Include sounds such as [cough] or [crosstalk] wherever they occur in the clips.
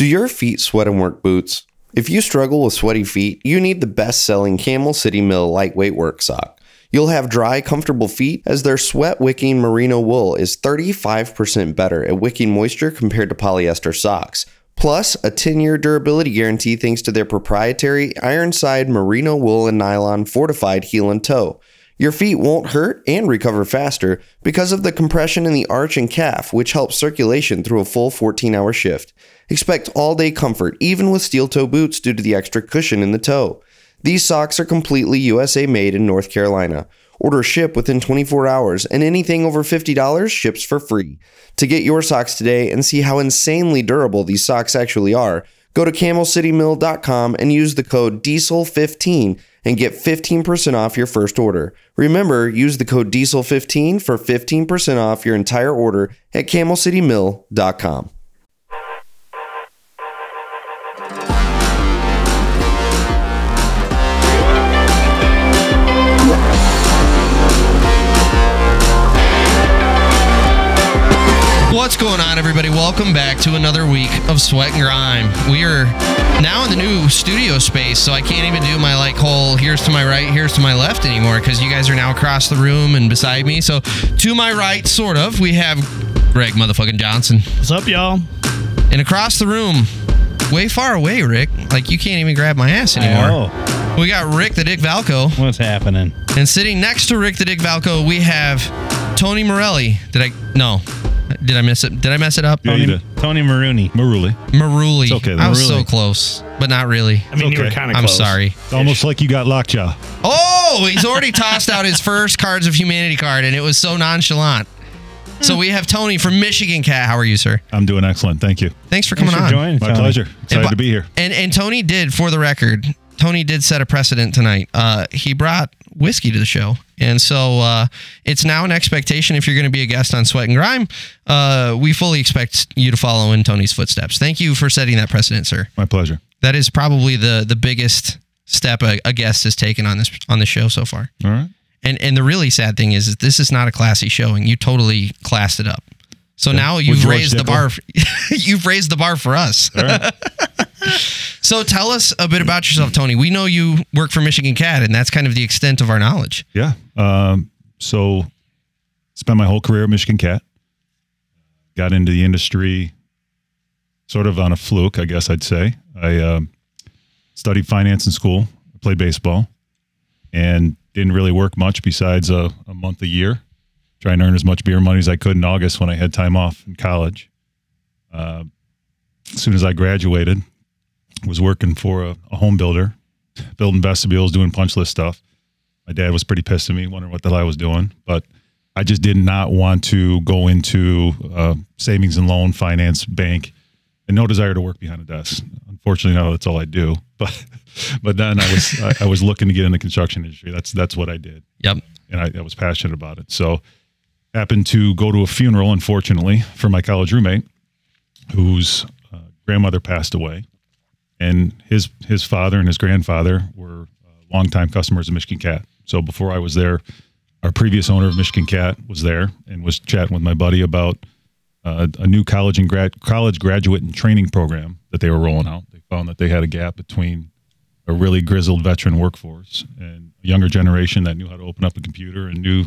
Do your feet sweat in work boots? If you struggle with sweaty feet, you need the best selling Camel City Mill lightweight work sock. You'll have dry, comfortable feet as their sweat wicking merino wool is 35% better at wicking moisture compared to polyester socks. Plus, a 10 year durability guarantee thanks to their proprietary Ironside merino wool and nylon fortified heel and toe. Your feet won't hurt and recover faster because of the compression in the arch and calf, which helps circulation through a full 14 hour shift. Expect all day comfort, even with steel toe boots, due to the extra cushion in the toe. These socks are completely USA made in North Carolina. Order ship within 24 hours, and anything over $50 ships for free. To get your socks today and see how insanely durable these socks actually are, go to camelcitymill.com and use the code DIESEL15 and get 15% off your first order. Remember, use the code DIESEL15 for 15% off your entire order at camelcitymill.com. everybody? Welcome back to another week of Sweat and Grime. We are now in the new studio space, so I can't even do my like whole here's to my right, here's to my left anymore because you guys are now across the room and beside me. So to my right, sort of, we have Greg motherfucking Johnson, What's up, y'all? and across the room, way far away, Rick, like you can't even grab my ass anymore. Oh, We got Rick the Dick Valco, what's happening? and sitting next to Rick the Dick Valco, we have Tony Morelli. Did I? No. Did I miss it? Did I mess it up? Yeah, you Tony, did. Tony Marooney. Maruli. Maruli. It's okay, I was so Maruli. close, but not really. I mean, you were okay. kind of I'm close. sorry. It's almost like you got lockjaw. Oh, he's already tossed out his first Cards of Humanity card, and it was so nonchalant. So we have Tony from Michigan Cat. How are you, sir? I'm doing excellent. Thank you. Thanks for Thanks coming for on. joining, My Tony. pleasure. Excited bu- to be here. And and Tony did, for the record, Tony did set a precedent tonight. Uh, he brought whiskey to the show, and so uh, it's now an expectation. If you're going to be a guest on Sweat and Grime, uh, we fully expect you to follow in Tony's footsteps. Thank you for setting that precedent, sir. My pleasure. That is probably the the biggest step a, a guest has taken on this on the show so far. All right. And and the really sad thing is, is this is not a classy showing. You totally classed it up. So now you've raised the bar. [laughs] you've raised the bar for us. All right. [laughs] So tell us a bit about yourself, Tony. We know you work for Michigan Cat, and that's kind of the extent of our knowledge. yeah. Um, so spent my whole career at Michigan Cat. Got into the industry sort of on a fluke, I guess I'd say. I um, studied finance in school, played baseball, and didn't really work much besides a, a month a year, trying to earn as much beer money as I could in August when I had time off in college. Uh, as soon as I graduated, was working for a, a home builder, building vestibules, doing punch list stuff. My dad was pretty pissed at me, wondering what the hell I was doing, but I just did not want to go into uh, savings and loan finance bank, and no desire to work behind a desk. Unfortunately, now that's all I do. [laughs] But but then I was I, I was looking to get in the construction industry. That's that's what I did, Yep. and I, I was passionate about it. So happened to go to a funeral, unfortunately, for my college roommate, whose uh, grandmother passed away, and his his father and his grandfather were uh, longtime customers of Michigan Cat. So before I was there, our previous owner of Michigan Cat was there and was chatting with my buddy about uh, a new college and grad college graduate and training program that they were rolling out. They found that they had a gap between a really grizzled veteran workforce and a younger generation that knew how to open up a computer and knew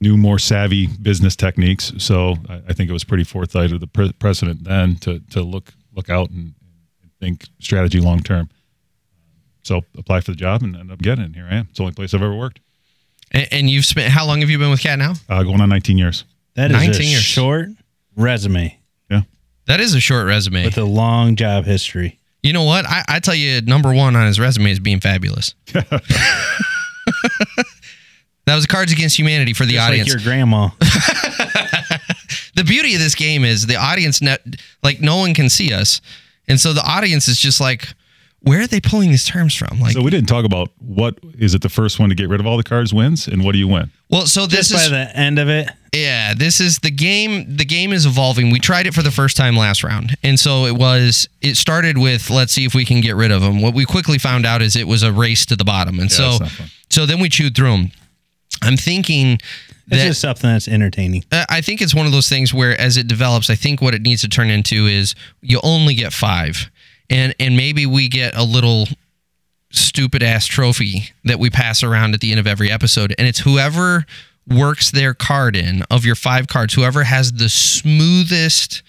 knew more savvy business techniques. So I, I think it was pretty forthright of the pre- president then to to look look out and, and think strategy long term. So apply for the job and ended up getting it. Here I am. It's the only place I've ever worked. And, and you've spent how long have you been with Cat now? Uh, going on 19 years. That is 19 a years. short resume Yeah. That is a short resume. with a long job history. you know what? I, I tell you, number one on his resume is being fabulous. [laughs] that was Cards Against Humanity for the Just audience. like your grandma. [laughs] the beauty of this game is the audience net like no one can see us and so the audience is just like where are they pulling these terms from? Like So we didn't talk about what is it the first one to get rid of all the cards wins and what do you win? well so this Just by the end of it, yeah this is the game the game is evolving. We tried it for the first time last round. And so it was it started with let's see if we can get rid of them what we quickly found out is it was a race to the bottom. And Yeah, so that's not fun. so then we chewed through them i'm thinking It's just something that's entertaining. Uh, I think it's one of those things where, as it develops, I think what it needs to turn into is you only get five, and and maybe we get a little stupid ass trophy that we pass around at the end of every episode, and it's whoever works their card in of your five cards, whoever has the smoothest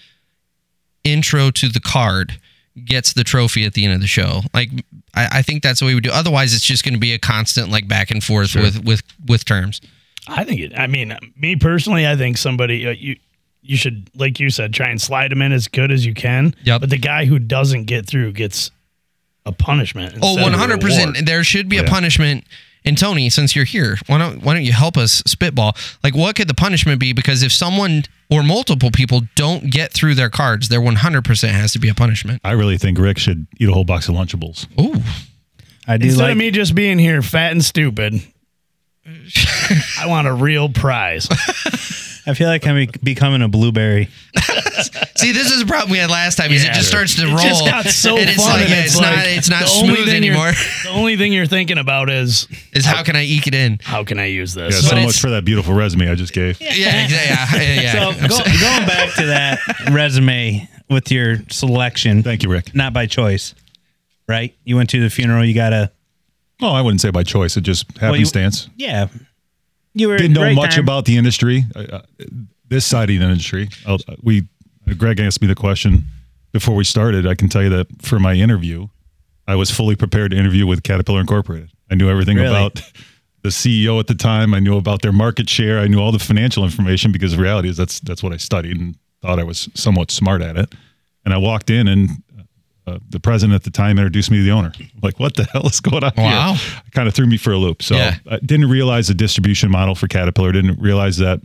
intro to the card gets the trophy at the end of the show. Like I, I think that's what we would do. Otherwise, it's just going to be a constant like back and forth with with with terms. I think it. I mean, me personally, I think somebody uh, you you should, like you said, try and slide them in as good as you can. Yep. But the guy who doesn't get through gets a punishment. Oh, instead of a one hundred percent. There should be a punishment. And Tony, since you're here, why don't why don't you help us spitball? Like, what could the punishment be? Because if someone or multiple people don't get through their cards, there one hundred percent has to be a punishment. I really think Rick should eat a whole box of Lunchables. Ooh, I do Instead like of me just being here fat and stupid, I want a real prize. [laughs] I feel like I'm becoming a blueberry. [laughs] see, this is the problem we had last time. Is it just starts to It roll? just got so and it's fun. like, and it's, it's, like not it's not smooth anymore. [laughs] The only thing you're thinking about is is how can I eke it in? how can I use Yeah, this? so But much for that beautiful resume I just gave. Yeah, yeah, yeah. yeah, So go, going back to that resume with your selection, Thank you, Rick. not by choice, right? You went to the funeral. You got a Oh, I wouldn't say by choice. It just you- happenstance. yeah. You were Didn't know much time. about the industry, uh, uh, this side of the industry. I'll, we, Greg asked me the question before we started. I can tell you that for my interview, I was fully prepared to interview with Caterpillar Incorporated. I knew everything Really? about the CEO at the time. I knew about their market share. I knew all the financial information because the reality is that's that's what I studied and thought I was somewhat smart at it. And I walked in and uh, the president at the time introduced me to the owner. I'm like, what the hell is going on Wow. here? Kind of threw me for a loop. So Yeah. I didn't realize the distribution model for Caterpillar. Didn't realize that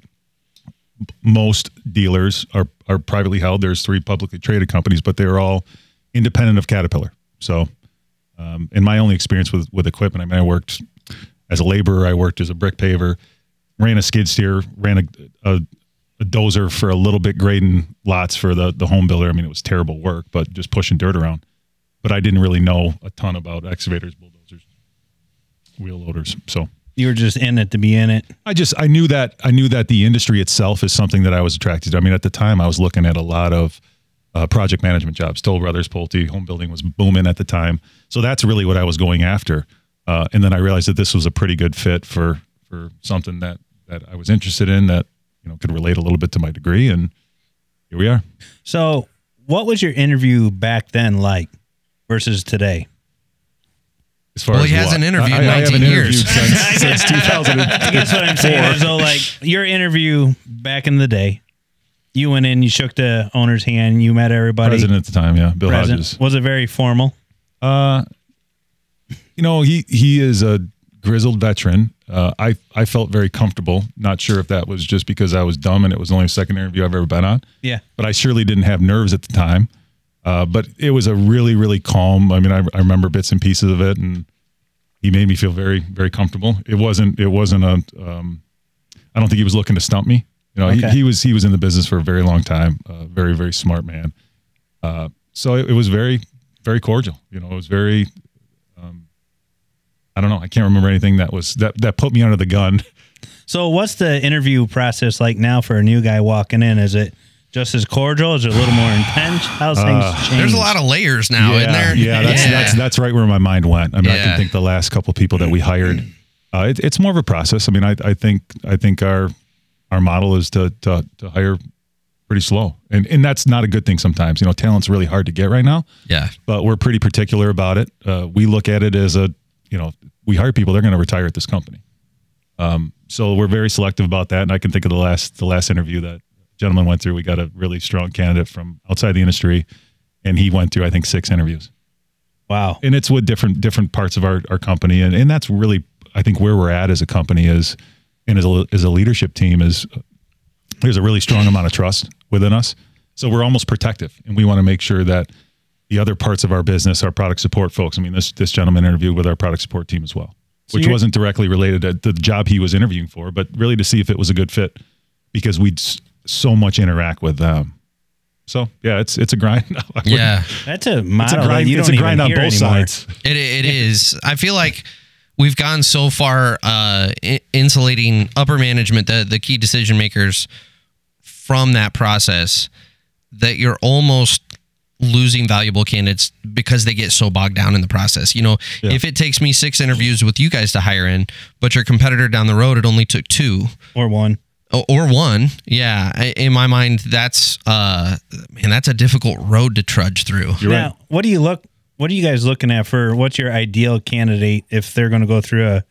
most dealers are are privately held. There's three publicly traded companies, but they're all independent of Caterpillar. So, um, in my only experience with with equipment, I mean, I worked as a laborer, I worked as a brick paver, ran a skid steer, ran a, a, a dozer for a little bit grading lots for the the home builder. I mean, it was terrible work, but just pushing dirt around. But I didn't really know a ton about excavators, bulldozers, wheel loaders. So You were just in it to be in it. I just I knew that I knew that the industry itself is something that I was attracted to. I mean, at the time, I was looking at a lot of uh, project management jobs. Toll Brothers, Pulte, home building was booming at the time, so that's really what I was going after. Uh, and then I realized that this was a pretty good fit for for something that that I was interested in that you know could relate a little bit to my degree, and here we are. So, what was your interview back then like versus today? As far Well, as he what? hasn't interviewed I, I 19 haven't interviewed years. since, [laughs] since 2000. I guess what I'm saying is, though, like your interview back in the day, you went in, you shook the owner's hand, you met everybody. President at the time, yeah, Bill Present. Hodges. Was it very formal? Uh, you know, he he is a grizzled veteran. Uh, I I felt very comfortable. Not sure if that was just because I was dumb and it was the only second interview I've ever been on, Yeah. but I surely didn't have nerves at the time. Uh, but it was a really really calm. I mean, I, I remember bits and pieces of it, and he made me feel very very comfortable. It wasn't it wasn't a. Um, I don't think he was looking to stump me. You know, Okay. he, he was he was in the business for a very long time. Uh, very very smart man. Uh, so it, it was very very cordial. You know, it was very I don't know. I can't remember anything that was that that put me under the gun. So, what's the interview process like now for a new guy walking in? Is it just as cordial? Is it a little more intense? How's things changed? There's a lot of layers now, isn't there? yeah, that's that's that's right where my mind went. I mean, I can think the last couple of people that we hired. Uh, it, it's more of a process. I mean, I, I think I think our our model is to to to hire pretty slow, and and that's not a good thing sometimes. You know, talent's really hard to get right now. yeah. but we're pretty particular about it. Uh, we look at it as a, you know, we hire people; they're going to retire at this company. Um, so we're very selective about that. And I can think of the last the last interview that gentleman went through. We got a really strong candidate from outside the industry, and he went through I think six interviews. wow. And it's with different different parts of our, our company, and and that's really I think where we're at as a company is, and as a as a leadership team is, there's a really strong amount of trust within us. So we're almost protective, and we want to make sure that the other parts of our business, our product support folks. I mean, this this gentleman interviewed with our product support team as well, which wasn't directly related to the job he was interviewing for, but really to see if it was a good fit because we'd s- so much interact with them. So yeah, it's it's a grind. [laughs] Yeah. That's a it's a grind. that you It's don't a grind on both anymore. sides. [laughs] It it is. I feel like we've gone so far uh, insulating upper management, the the key decision makers, from that process that you're almost losing valuable candidates because they get so bogged down in the process. You know, if it takes me six interviews with you guys to hire in, but your competitor down the road it only took two or one. o- or one, yeah, in my mind that's uh man, that's a difficult road to trudge through. You're now, right. what do you look? What are you guys looking at for? What's your ideal candidate if they're going to go through a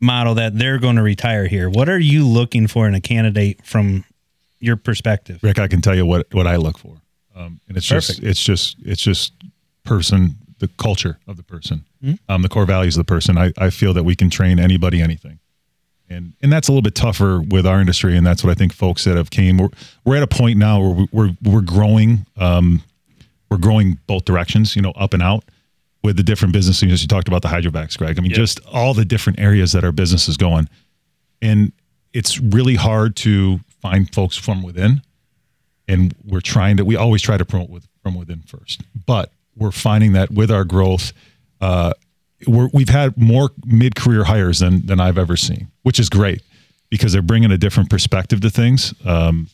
model that they're going to retire here? What are you looking for in a candidate from your perspective? Rick, I can tell you what what I look for, um, and it's just it's just it's just person, the culture of the person, Hmm? um, the core values of the person. I, I feel that we can train anybody anything, and and that's a little bit tougher with our industry, and that's what I think folks that have came. We're we're at a point now where we- we're we're growing, um, we're growing both directions, you know, up and out. With the different business units, you talked about the hydrovacs, Greg. I mean, just all the different areas that our business is going and it's really hard to find folks from within and we're trying to we always try to promote with from within first but we're finding that with our growth uh we're, we've had more mid-career hires than than i've ever seen which is great because they're bringing a different perspective to things. Um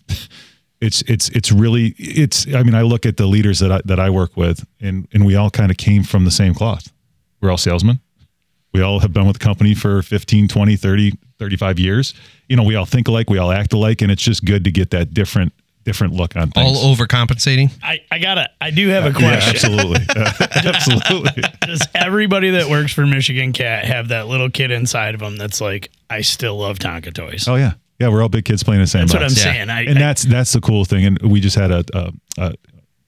it's it's it's really it's i mean i look at the leaders that i that i work with and and we all kind of came from the same cloth. We're all salesmen. We all have been with the company for 15 20 30 35 years. You know we all think alike we all act alike and it's just good to get that different different look on things All overcompensating. I, I gotta I do have a yeah question. absolutely [laughs] [laughs] absolutely Does everybody that works for Michigan Cat have that little kid inside of them that's like, I still love Tonka toys? oh yeah yeah we're all big kids playing in the same that's what I'm box. Yeah. saying. I, and I- that's that's the cool thing and we just had a, a, a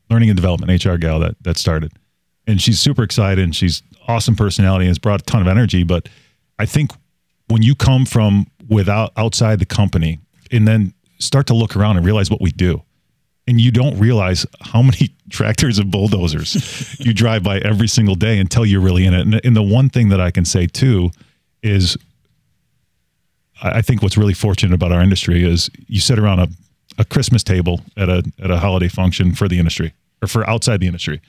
learning and development hr gal that that started and she's super excited and she's awesome personality and has brought a ton of energy but i think when you come from without outside the company and then start to look around and realize what we do. And you don't realize how many [laughs] tractors and bulldozers [laughs] you drive by every single day until you're really in it. And, and the one thing that i can say too is I I think what's really fortunate about our industry is you sit around a, a Christmas table at a at a holiday function for the industry or for outside the industry,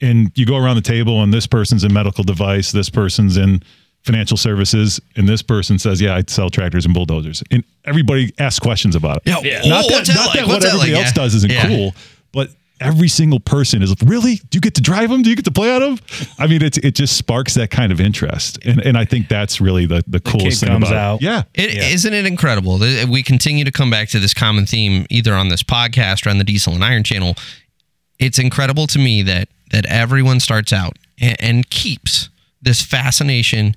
and you go around the table and this person's in medical device, this person's in financial services, and this person says, "Yeah, I sell tractors and bulldozers," and everybody asks questions about it. Yeah. Yeah. Oh, Not that, that not like? that what What's that everybody like? else Yeah. does isn't Yeah. cool, but every single person is really. Do you get to drive them? Do you get to play on them? I mean, it's it just sparks that kind of interest, and and I think that's really the the, coolest kid thing comes about out. it. Yeah, It, not it incredible? that We continue to come back to this common theme either on this podcast or on the Diesel and Iron channel. It's incredible to me that that everyone starts out and, and keeps this fascination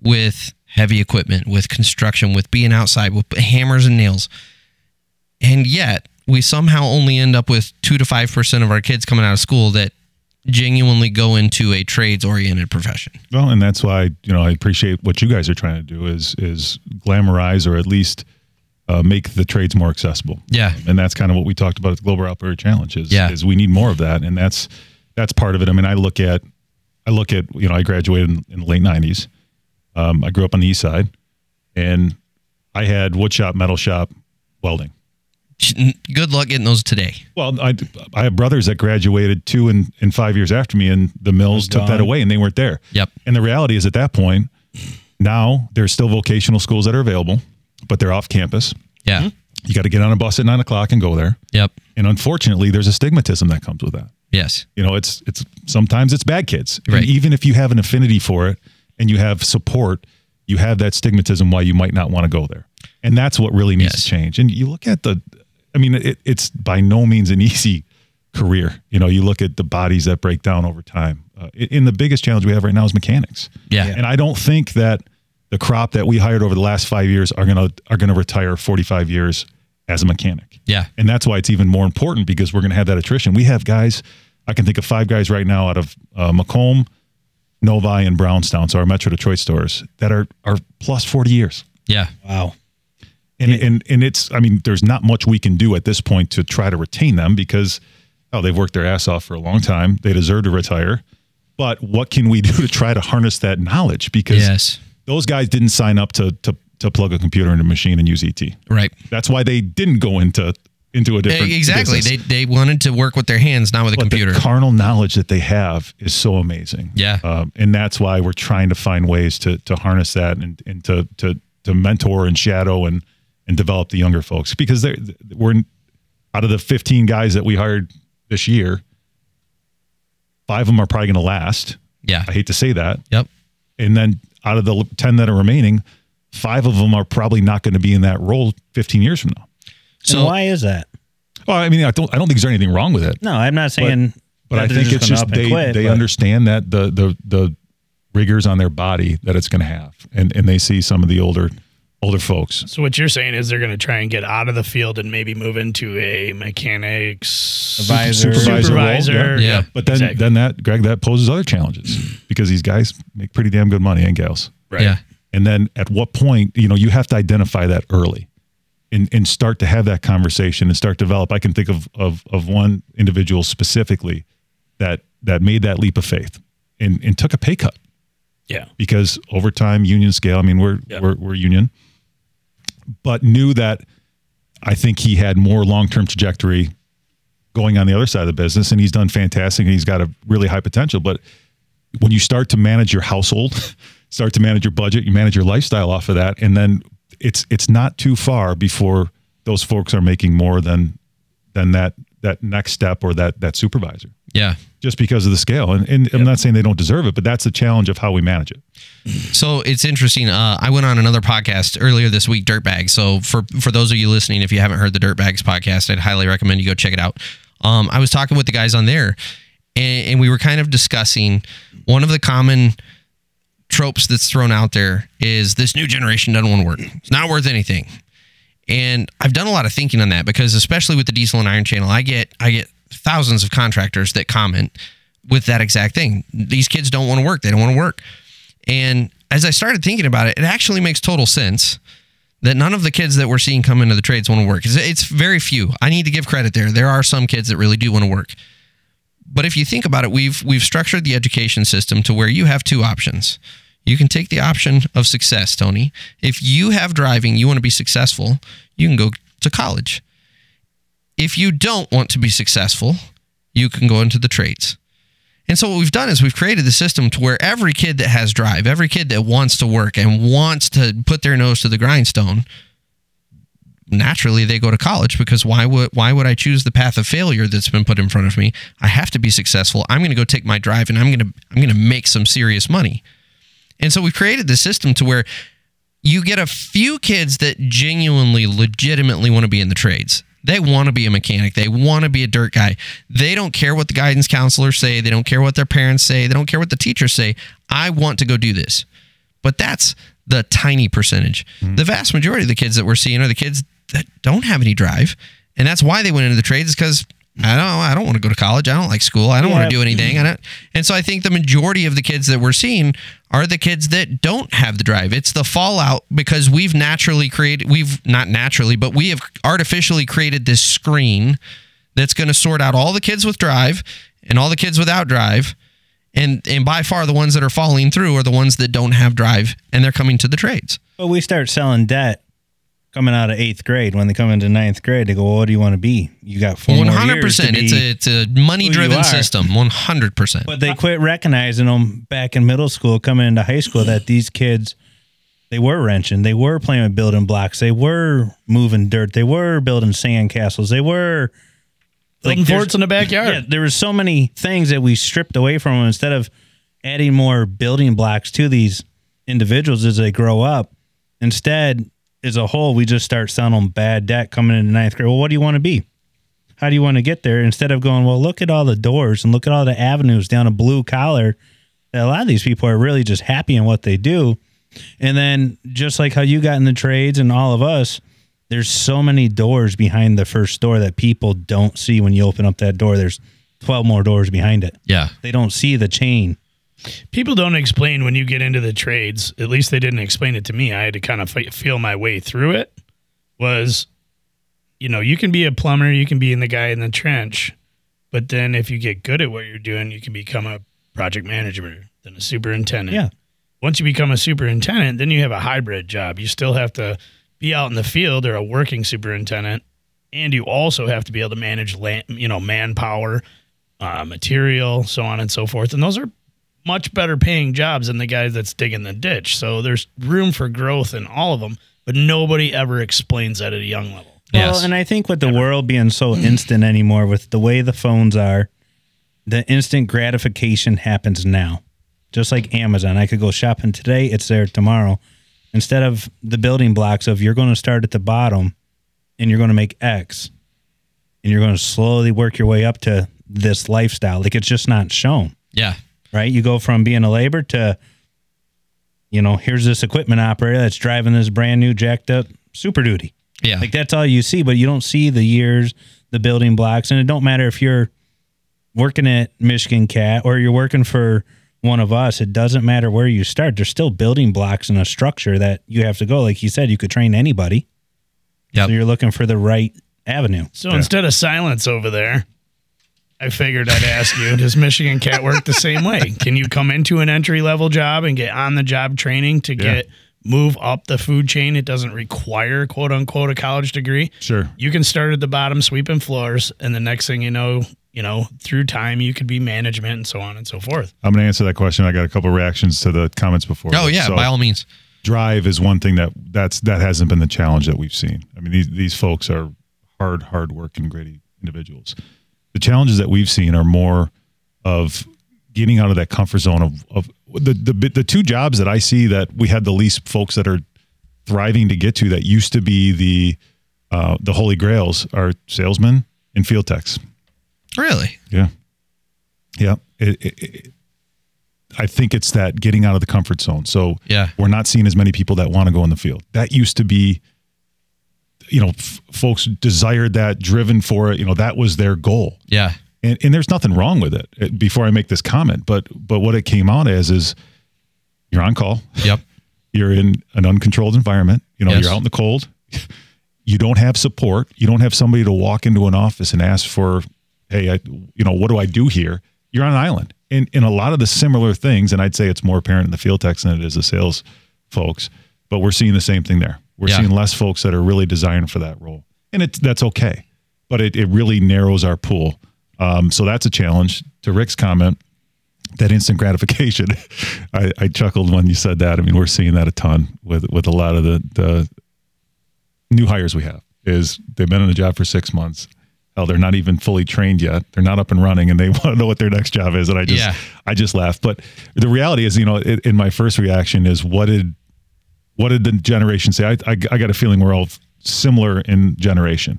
with heavy equipment, with construction, with being outside, with hammers and nails. And yet, we somehow only end up with 2 to 5% of our kids coming out of school that genuinely go into a trades oriented profession. Well, and that's why you know I appreciate what you guys are trying to do is is glamorize or at least uh, make the trades more accessible. Yeah. and that's kind of what we talked about at the Global Operator Challenge. Is, Yeah. is we need more of that, and that's that's part of it. I mean, I look at I look at you know I graduated in, in the late '90s. Um, I grew up on the east side, and I had wood shop, metal shop, welding. Good luck getting those today. Well, I, I have brothers that graduated two and, and five years after me, and the mills took that away, and they weren't there. Yep. And the reality is, at that point, now there's still vocational schools that are available, but they're off campus. Yeah. You got to get on a bus at nine o'clock and go there. Yep. And unfortunately, there's a stigmatism that comes with that. Yes. You know, it's it's sometimes it's bad kids. And even if you have an affinity for it and you have support, you have that stigmatism why you might not want to go there. And that's what really needs Yes. to change. And you look at the I mean, it, it's by no means an [laughs] easy career. You know, you look at the bodies that break down over time. Uh, and the biggest challenge we have right now is mechanics. Yeah. And I don't think that the crop that we hired over the last five years are gonna are gonna retire 45 years as a mechanic. Yeah. And that's why it's even more important because we're going to have that attrition. We have guys, I can think of five guys right now out of uh, Macomb, Novi, and Brownstown, so our Metro Detroit stores that are are plus 40 years. Yeah. Wow. And, and and it's I mean there's not much we can do at this point to try to retain them because oh they've worked their ass off for a long time they deserve to retire but what can we do to try to harness that knowledge because Yes. those guys didn't sign up to to to plug a computer into a machine and use ET Right. that's why they didn't go into into a different exactly. business. They they wanted to work with their hands, not with a but computer. the carnal knowledge that they have is so amazing. Yeah. um, and that's why we're trying to find ways to to harness that and, and to to to mentor and shadow and and develop the younger folks because they're we're out of the 15 guys that we hired this year, five of them are probably going to last. yeah. I hate to say that, Yep. and then out of the 10 that are remaining, five of them are probably not going to be in that role 15 years from now. So So why is that? Well, I mean, I don't I don't think there's anything wrong with it. No, I'm not saying. but that I they're think it's gonna just they quit, they but- understand that the the the rigors on their body that it's going to have, and and they see some of the older older folks. So what you're saying is they're going to try and get out of the field and maybe move into a mechanics Advisor. Supervisor role, supervisor. yeah. Yeah. But then Exactly. then that Greg that poses other challenges because these guys make pretty damn good money and gals. Right. Yeah. And then at what point, you know, you have to identify that early and, and start to have that conversation and start to develop. I can think of, of, of one individual specifically that, that made that leap of faith and, and took a pay cut Yeah. because over time, union scale, I mean, we're, we're, we're union, but knew that I think he had more long-term trajectory going on the other side of the business and he's done fantastic and he's got a really high potential. But when you start to manage your household, [laughs] start to manage your budget, you manage your lifestyle off of that, and then it's it's not too far before those folks are making more than than that that next step or that that supervisor Yeah. just because of the scale. And, and I'm not saying they don't deserve it, but that's the challenge of how we manage it. So it's interesting. Uh, I went on another podcast earlier this week, Dirtbags. So for for those of you listening, if you haven't heard the Dirtbags podcast, I'd highly recommend you go check it out. Um, I was talking with the guys on there, and, and we were kind of discussing one of the common tropes that's thrown out there is this new generation doesn't want to work. It's not worth anything. And I've done a lot of thinking on that because especially with the diesel and iron channel, I get I get thousands of contractors that comment with that exact thing. These kids don't want to work. They don't want to work. And as I started thinking about it, it actually makes total sense that none of the kids that we're seeing come into the trades want to work. It's, very few. I need to give credit there. There are some kids that really do want to work. But if you think about it, we've we've structured the education system to where you have two options. You can take the option of success, Tony. If you have driving, you want to be successful, you can go to college. If you don't want to be successful, you can go into the trades. And so what we've done is we've created the system to where every kid that has drive, every kid that wants to work and wants to put their nose to the grindstone, naturally they go to college because why would why would I choose the path of failure that's been put in front of me? I have to be successful. I'm going to go take my drive and I'm going to I'm going to make some serious money. And so we've created the system to where you get a few kids that genuinely legitimately want to be in the trades. They want to be a mechanic. They want to be a dirt guy. They don't care what the guidance counselors say. They don't care what their parents say. They don't care what the teachers say. I want to go do this. But that's the tiny percentage. Hmm. The vast majority of the kids that we're seeing are the kids that don't have any drive. And that's why they went into the trades is because I don't I don't want to go to college. I don't like school. I don't want to do anything. I don't, and so I think the majority of the kids that we're seeing are the kids that don't have the drive. It's the fallout because we've naturally created we've not naturally, but we have artificially created this screen that's going to sort out all the kids with drive and all the kids without drive. And and by far the ones that are falling through are the ones that don't have drive and they're coming to the trades. But we start selling debt coming out of eighth grade. When they come into ninth grade, they go, well, "What do you want to be? You got four One more hundred years to percent. It's be- a it's a money driven system. One hundred percent. But they quit recognizing them back in middle school, coming into high school, that these kids, they were wrenching, they were playing with building blocks, they were moving dirt, they were building sand castles, they were Building there's- forts in the backyard. Yeah, there were so many things that we stripped away from them instead of adding more building blocks to these individuals as they grow up. Instead, as a whole, we just start selling them bad debt coming into ninth grade. Well, what do you want to be? How do you want to get there? Instead of going, well, look at all the doors and look at all the avenues down a blue collar. A lot of these people are really just happy in what they do. And then just like how you got in the trades and all of us, there's so many doors behind the first door that people don't see when you open up that door. There's 12 more doors behind it. Yeah. They don't see the chain. People don't explain when you get into the trades. At least they didn't explain it to me. I had to kind of f- feel my way through it. Was, you know, you can be a plumber, you can be in the guy in the trench, but then if you get good at what you're doing, you can become a project manager, then a superintendent. Yeah. Once you become a superintendent, then you have a hybrid job. You still have to be out in the field or a working superintendent, and you also have to be able to manage land, you know, manpower, uh, material, so on and so forth. And those are much better paying jobs than the guy that's digging the ditch. So there's room for growth in all of them, but nobody ever explains that at a young level. Yes. Well, and I think with the world being so instant anymore, with the way the phones are, the instant gratification happens now. Just like Amazon, I could go shopping today, it's there tomorrow. Instead of the building blocks of you're going to start at the bottom and you're going to make X and you're going to slowly work your way up to this lifestyle. Like it's just not shown, yeah. Right? You go from being a labor to, you know, here's this equipment operator that's driving this brand new jacked up Super Duty. Yeah. Like that's all you see, but you don't see the years, the building blocks, and it don't matter if you're working at Michigan Cat or you're working for one of us. It doesn't matter where you start. There's still building blocks and a structure that you have to go. Like you said, you could train anybody. Yep. So you're looking for the right avenue. So instead of silence over there, I figured I'd ask you, does Michigan Cat work the same way? Can you come into an entry level job and get on the job training to get move up the food chain? It doesn't require quote unquote a college degree. Sure. You can start at the bottom sweeping floors and the next thing you know, you know, through time you could be management and so on and so forth. I'm going to answer that question. I got a couple reactions to the comments before. Oh yeah, So- by all means. drive is one thing that that's that hasn't been the challenge that we've seen. I mean, these these folks are hard, hard working, gritty individuals. The challenges that we've seen are more of getting out of that comfort zone of of the the the two jobs that I see that we had the least folks that are thriving to get to that used to be the uh, the holy grails are salesmen and field techs. Really? Yeah. Yeah. It, it, it, I think it's that getting out of the comfort zone. So Yeah. we're not seeing as many people that want to go in the field. That used to be, you know, f- folks desired that, driven for it. You know, that was their goal. Yeah. And, and there's nothing wrong with it. Before I make this comment, but but what it came out as is, you're on call. Yep. [laughs] You're in an uncontrolled environment. You know, Yes. you're out in the cold. [laughs] You don't have support. You don't have somebody to walk into an office and ask for, hey, I, you know, what do I do here? You're on an island. And, and a lot of the similar things, and I'd say it's more apparent in the field techs than it is the sales folks, but we're seeing the same thing there. We're Yeah. seeing less folks that are really designed for that role. And it's that's okay. But it, it really narrows our pool. Um, so that's a challenge. To Rick's comment, that instant gratification. [laughs] I, I chuckled when you said that. I mean, we're seeing that a ton with with a lot of the the new hires we have. Is they've been in the job for six months. Hell, they're not even fully trained yet. They're not up and running, and they [laughs] want to know what their next job is. And I just Yeah. I just laugh. But the reality is, you know, in my first reaction is what did what did the generation say? I I, I got a feeling we're all similar in generation.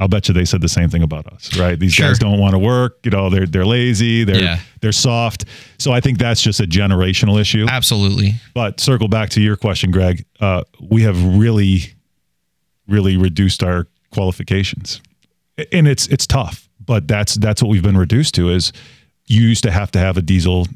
I'll bet you they said the same thing about us, right? These Sure. guys don't want to work. You know, they're they're lazy. They're Yeah. they're soft. So I think that's just a generational issue. Absolutely. But circle back to your question, Greg. Uh, we have really, really reduced our qualifications, and it's it's tough. But that's that's what we've been reduced to. Is you used to have to have a diesel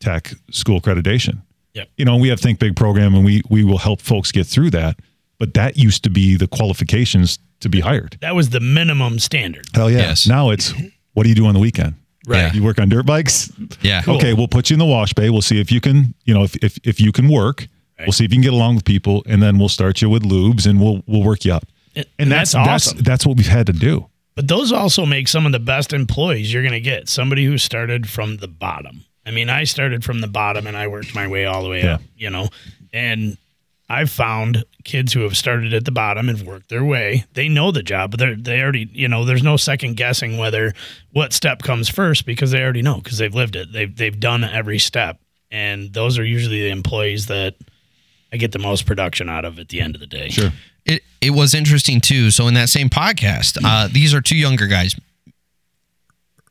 tech school accreditation. Yep. You know, we have Think Big program, and we we will help folks get through that. But that used to be the qualifications to be hired. That was the minimum standard. Hell yeah! Yes. Now it's what do you do on the weekend? Right. You work on dirt bikes. Yeah. Okay, we'll put you in the wash bay. We'll see if you can, you know, if if, if you can work. We'll see if you can get along with people, and then we'll start you with lubes, and we'll we'll work you up. And, And that's that's awesome. that's that's what we've had to do. But those also make some of the best employees you're going to get. Somebody who started from the bottom. I mean, I started from the bottom and I worked my way all the way Yeah. up, you know. And I've found kids who have started at the bottom and worked their way. They know the job, but they're, they already, you know, there's no second guessing whether what step comes first because they already know because they've lived it. They've, they've done every step. And those are usually the employees that I get the most production out of at the end of the day. Sure. It it was interesting too. So in that same podcast, uh, these are two younger guys,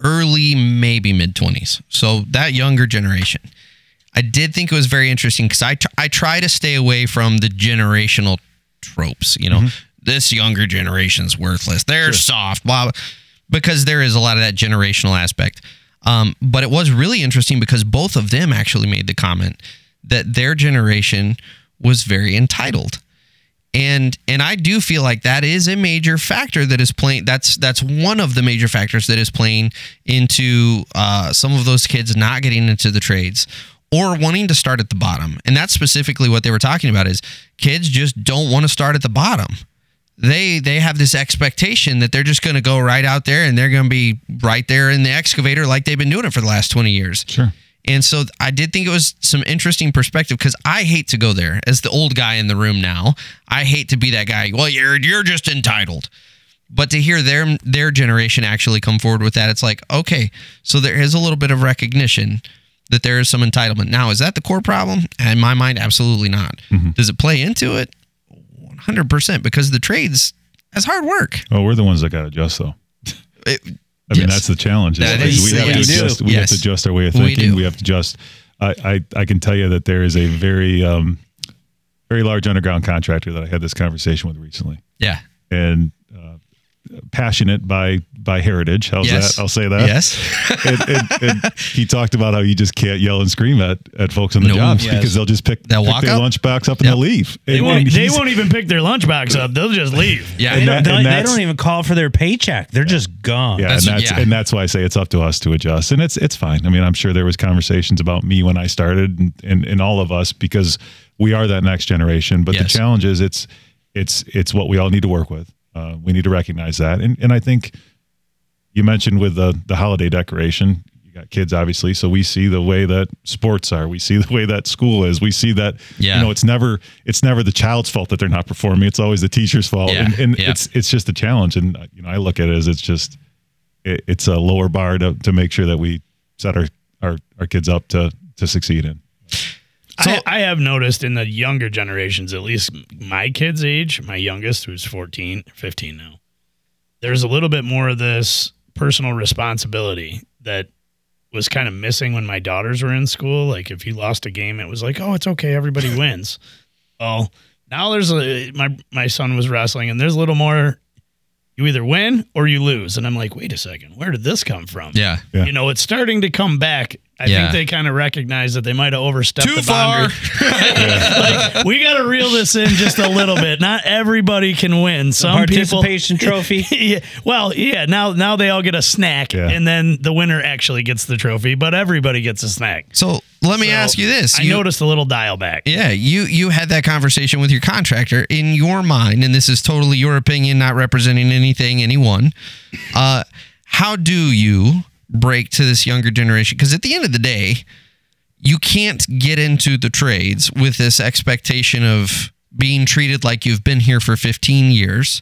early maybe mid twenties. So that younger generation. I did think it was very interesting because I tr- I try to stay away from the generational tropes. You know, this younger generation's worthless. They're soft, blah, blah, because there is a lot of that generational aspect. Um, but it was really interesting because both of them actually made the comment that their generation was very entitled and and I do feel like that is a major factor that is playing. That's that's one of the major factors that is playing into uh, some of those kids not getting into the trades or wanting to start at the bottom. And that's specifically what they were talking about: is kids just don't want to start at the bottom. they they have this expectation that they're just going to go right out there and they're going to be right there in the excavator like they've been doing it for the last 20 years. Sure. And so I did think it was some interesting perspective because I hate to go there as the old guy in the room now. I hate to be that guy. Well, you're you're just entitled. But to hear their their generation actually come forward with that, it's like, okay, so there is a little bit of recognition that there is some entitlement. Now, is that the core problem? In my mind, absolutely not. Mm-hmm. Does it play into it? 100% because the trades as hard work. Oh, we're the ones that got to adjust, though. It- I mean, that's the challenge. That is we have yes. to adjust. We Yes. have to adjust our way of thinking. do. We, have to adjust. I, I I can tell you that there is a very um, very large underground contractor that I had this conversation with recently, Yeah. and uh, passionate by by heritage. How's Yes. that? I'll say that. Yes. [laughs] and, and, and he talked about how you just can't yell and scream at, at folks on the No. jobs Yes. because they'll just pick, They'll pick walk their out. lunchbox up and Yep. they'll leave. They won't, they won't even pick their lunchbox up. They'll just leave. Yeah. They, And don't, they, and they don't even call for their paycheck. They're just gone. Yeah, That's- and that's yeah. and that's why I say it's up to us to adjust, and it's it's fine. I mean, I'm sure there was conversations about me when I started, and and, and all of us because we are that next generation. But the challenge is it's it's it's what we all need to work with. Uh, we need to recognize that, and and I think you mentioned with the the holiday decoration. You got kids, obviously, so we see the way that sports are. We see the way that school is. We see that Yeah. you know it's never it's never the child's fault that they're not performing. It's always the teacher's fault, Yeah. and, and Yeah. it's it's just a challenge. And uh, you know, I look at it as it's just it, it's a lower bar to, to make sure that we set our, our, our kids up to, to succeed in. I, I have noticed in the younger generations, at least my kids' age, my youngest, who's 14, 15 now, there's a little bit more of this personal responsibility that was kind of missing when my daughters were in school. Like if you lost a game, it was like, oh, it's okay, everybody [laughs] wins. Well, now there's a my my son was wrestling, and there's a little more. You either win or you lose, and I'm like, wait a second, where did this come from? Yeah. Yeah. You know, it's starting to come back. I Yeah. think they kind of recognize that they might have overstepped Too the boundary. [laughs] like, we got to reel this in just a little bit. Not everybody can win. Some people. Participation trophy. [laughs] yeah, well, yeah. Now, now they all get a snack, Yeah. and then the winner actually gets the trophy. But everybody gets a snack. So let me So, ask you this. I You- noticed a little dial back. Yeah, you you had that conversation with your contractor in your mind, and this is totally your opinion, not representing anything, anyone. Uh, how do you break to this younger generation? Because at the end of the day, you can't get into the trades with this expectation of being treated like you've been here for 15 years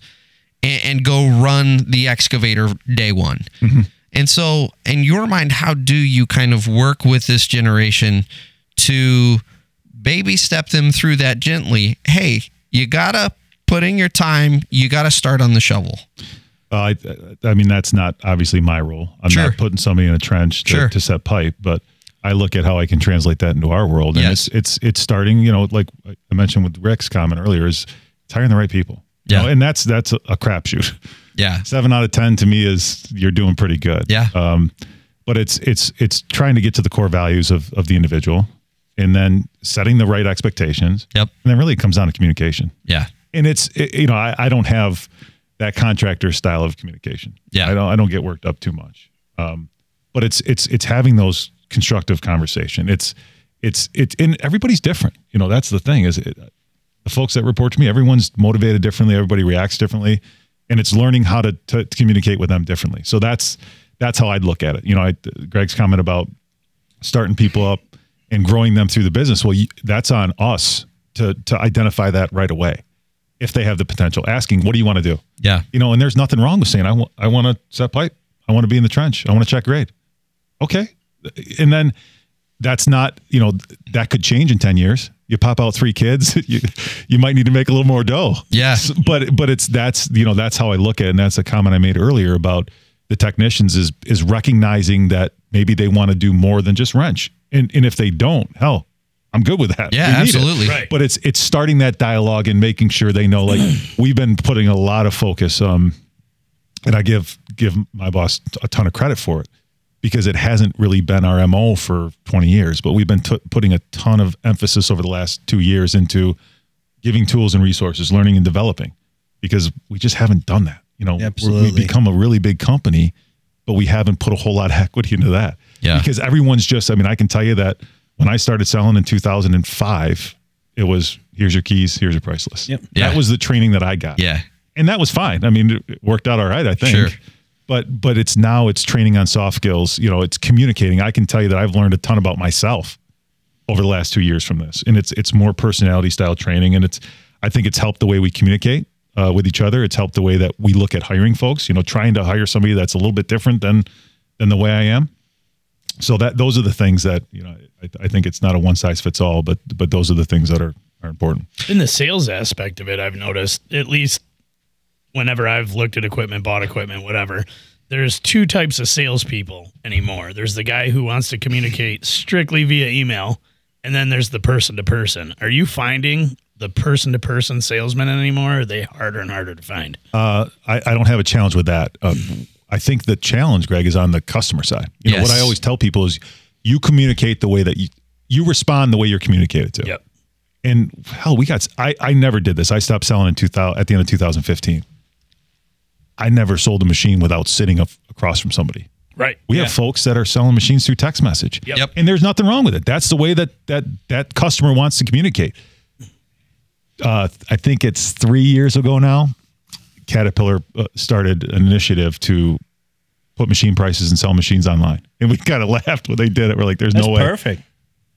and, and go run the excavator day one. Mm-hmm. And so, in your mind, how do you kind of work with this generation to baby step them through that gently? Hey, you gotta put in your time. You gotta start on the shovel. Uh, I, I mean, that's not obviously my role. I'm Sure. not putting somebody in a trench to, Sure. to set pipe, but I look at how I can translate that into our world. And Yes. it's, it's, it's starting, you know, like I mentioned with Rick's comment earlier is it's hiring the right people. You Yeah. know, and that's, that's a, a crapshoot. Yeah, seven out of 10 to me is you're doing pretty good. Yeah. Um, but it's, it's, it's trying to get to the core values of, of the individual and then setting the right expectations. Yep. And then really it comes down to communication yeah, and it's it, you know I, I don't have that contractor style of communication. Yeah. I don't I don't get worked up too much. Um, but it's it's it's having those constructive conversation. It's it's it's and everybody's different. You know that's the thing is it, the folks that report to me. Everyone's motivated differently. Everybody reacts differently, and it's learning how to to, to communicate with them differently. So that's that's how I'd look at it. You know, I, Greg's comment about starting people up and growing them through the business. Well, you, that's on us to to identify that right away if they have the potential. Asking, what do you want to do? yeah, You know, and there's nothing wrong with saying, I want I want to set pipe. I want to be in the trench. I want to check grade. Okay, and then that's not you know that could change in ten years. You pop out three kids, [laughs] you you might need to make a little more dough. Yeah. S- but but it's that's you know that's how I look at it, and that's a comment I made earlier about the technicians is is recognizing that maybe they want to do more than just wrench, and and if they don't, hell, I'm good with that. Yeah, We need it. absolutely. Right. But it's it's starting that dialogue and making sure they know. Like [clears throat] we've been putting a lot of focus. Um, and I give give my boss a ton of credit for it because it hasn't really been our mo for 20 years. But we've been t- putting a ton of emphasis over the last two years into giving tools and resources, learning and developing, because we just haven't done that. You know, we're- Absolutely. we've become a really big company, but we haven't put a whole lot of equity into that. Yeah. Because everyone's just, I mean, I can tell you that when I started selling in 2005, it was here's your keys, here's your price list. Yep. Yeah. That was the training that I got. yeah, and that was fine. I mean, it worked out all right, I think. Sure. But but it's now it's training on soft skills. You know, it's communicating. I can tell you that I've learned a ton about myself over the last two years from this, and it's it's more personality style training, and it's I think it's helped the way we communicate uh, with each other. It's helped the way that we look at hiring folks. You know, trying to hire somebody that's a little bit different than than the way I am. So that those are the things that you know. I, I think it's not a one size fits all, but but those are the things that are are important. In the sales aspect of it, I've noticed at least whenever I've looked at equipment, bought equipment, whatever. There's two types of salespeople anymore. There's the guy who wants to communicate strictly via email, and then there's the person to person. Are you finding the person to person salesman anymore? Or are they harder and harder to find? Uh, I, I don't have a challenge with that. Um, I think the challenge, Greg, is on the customer side. You know, what I always tell people is you communicate the way that you you respond the way you're communicated to. Yep. And hell, we got I I never did this. I stopped selling in 2000 at the end of 2015. I never sold a machine without sitting up across from somebody. Right. We Yeah. have folks that are selling machines through text message. Yep. Yep. And there's nothing wrong with it. That's the way that that that customer wants to communicate. Uh, I think it's three years ago now. Caterpillar uh, started an initiative to put machine prices and sell machines online, and we kind of laughed when they did it. We're like, "There's That's no way perfect.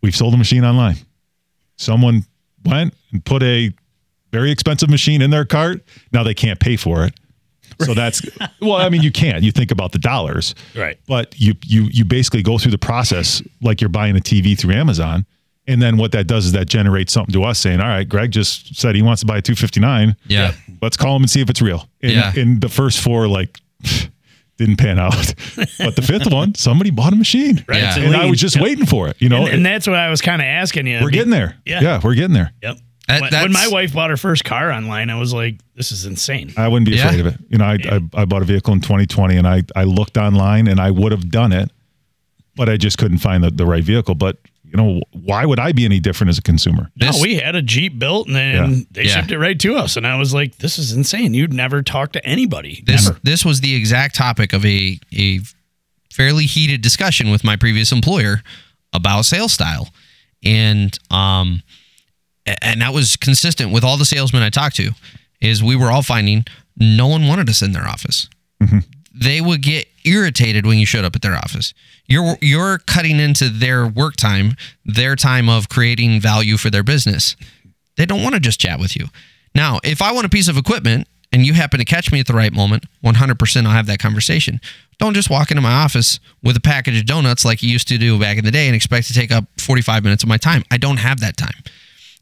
we've sold a machine online." Someone went and put a very expensive machine in their cart. Now they can't pay for it. So that's well. I mean, you can't. You think about the dollars, Right. but you you you basically go through the process like you're buying a TV through Amazon, and then what that does is that generates something to us saying, "All right, Greg just said he wants to buy a 259. Yeah. Let's call him and see if it's real." And, Yeah. and the first four like [laughs] didn't pan out, [laughs] but the fifth one, somebody bought a machine, Right. Yeah. It's a and I was just Yep. waiting for it. You know, And, and that's what I was kind of asking you. we're getting there. Yeah. yeah, we're getting there. Yep. That- when, when my wife bought her first car online, I was like, "This is insane." I wouldn't be Yeah. afraid of it. You know, I, I I bought a vehicle in 2020, and I I looked online, and I would have done it, but I just couldn't find the, the right vehicle. But you know, why would I be any different as a consumer? No, This- we had a Jeep built, and then Yeah. they Yeah. shipped it right to us, and I was like, "This is insane! You'd never talk to anybody." This Never. this was the exact topic of a a fairly heated discussion with my previous employer about sales style, and um, and that was consistent with all the salesmen I talked to. Is we were all finding no one wanted us in their office. They would get irritated when you showed up at their office. You're you're cutting into their work time, their time of creating value for their business. They don't want to just chat with you. Now, if I want a piece of equipment and you happen to catch me at the right moment, 100% I'll have that conversation. Don't just walk into my office with a package of donuts like you used to do back in the day and expect to take up 45 minutes of my time. I don't have that time.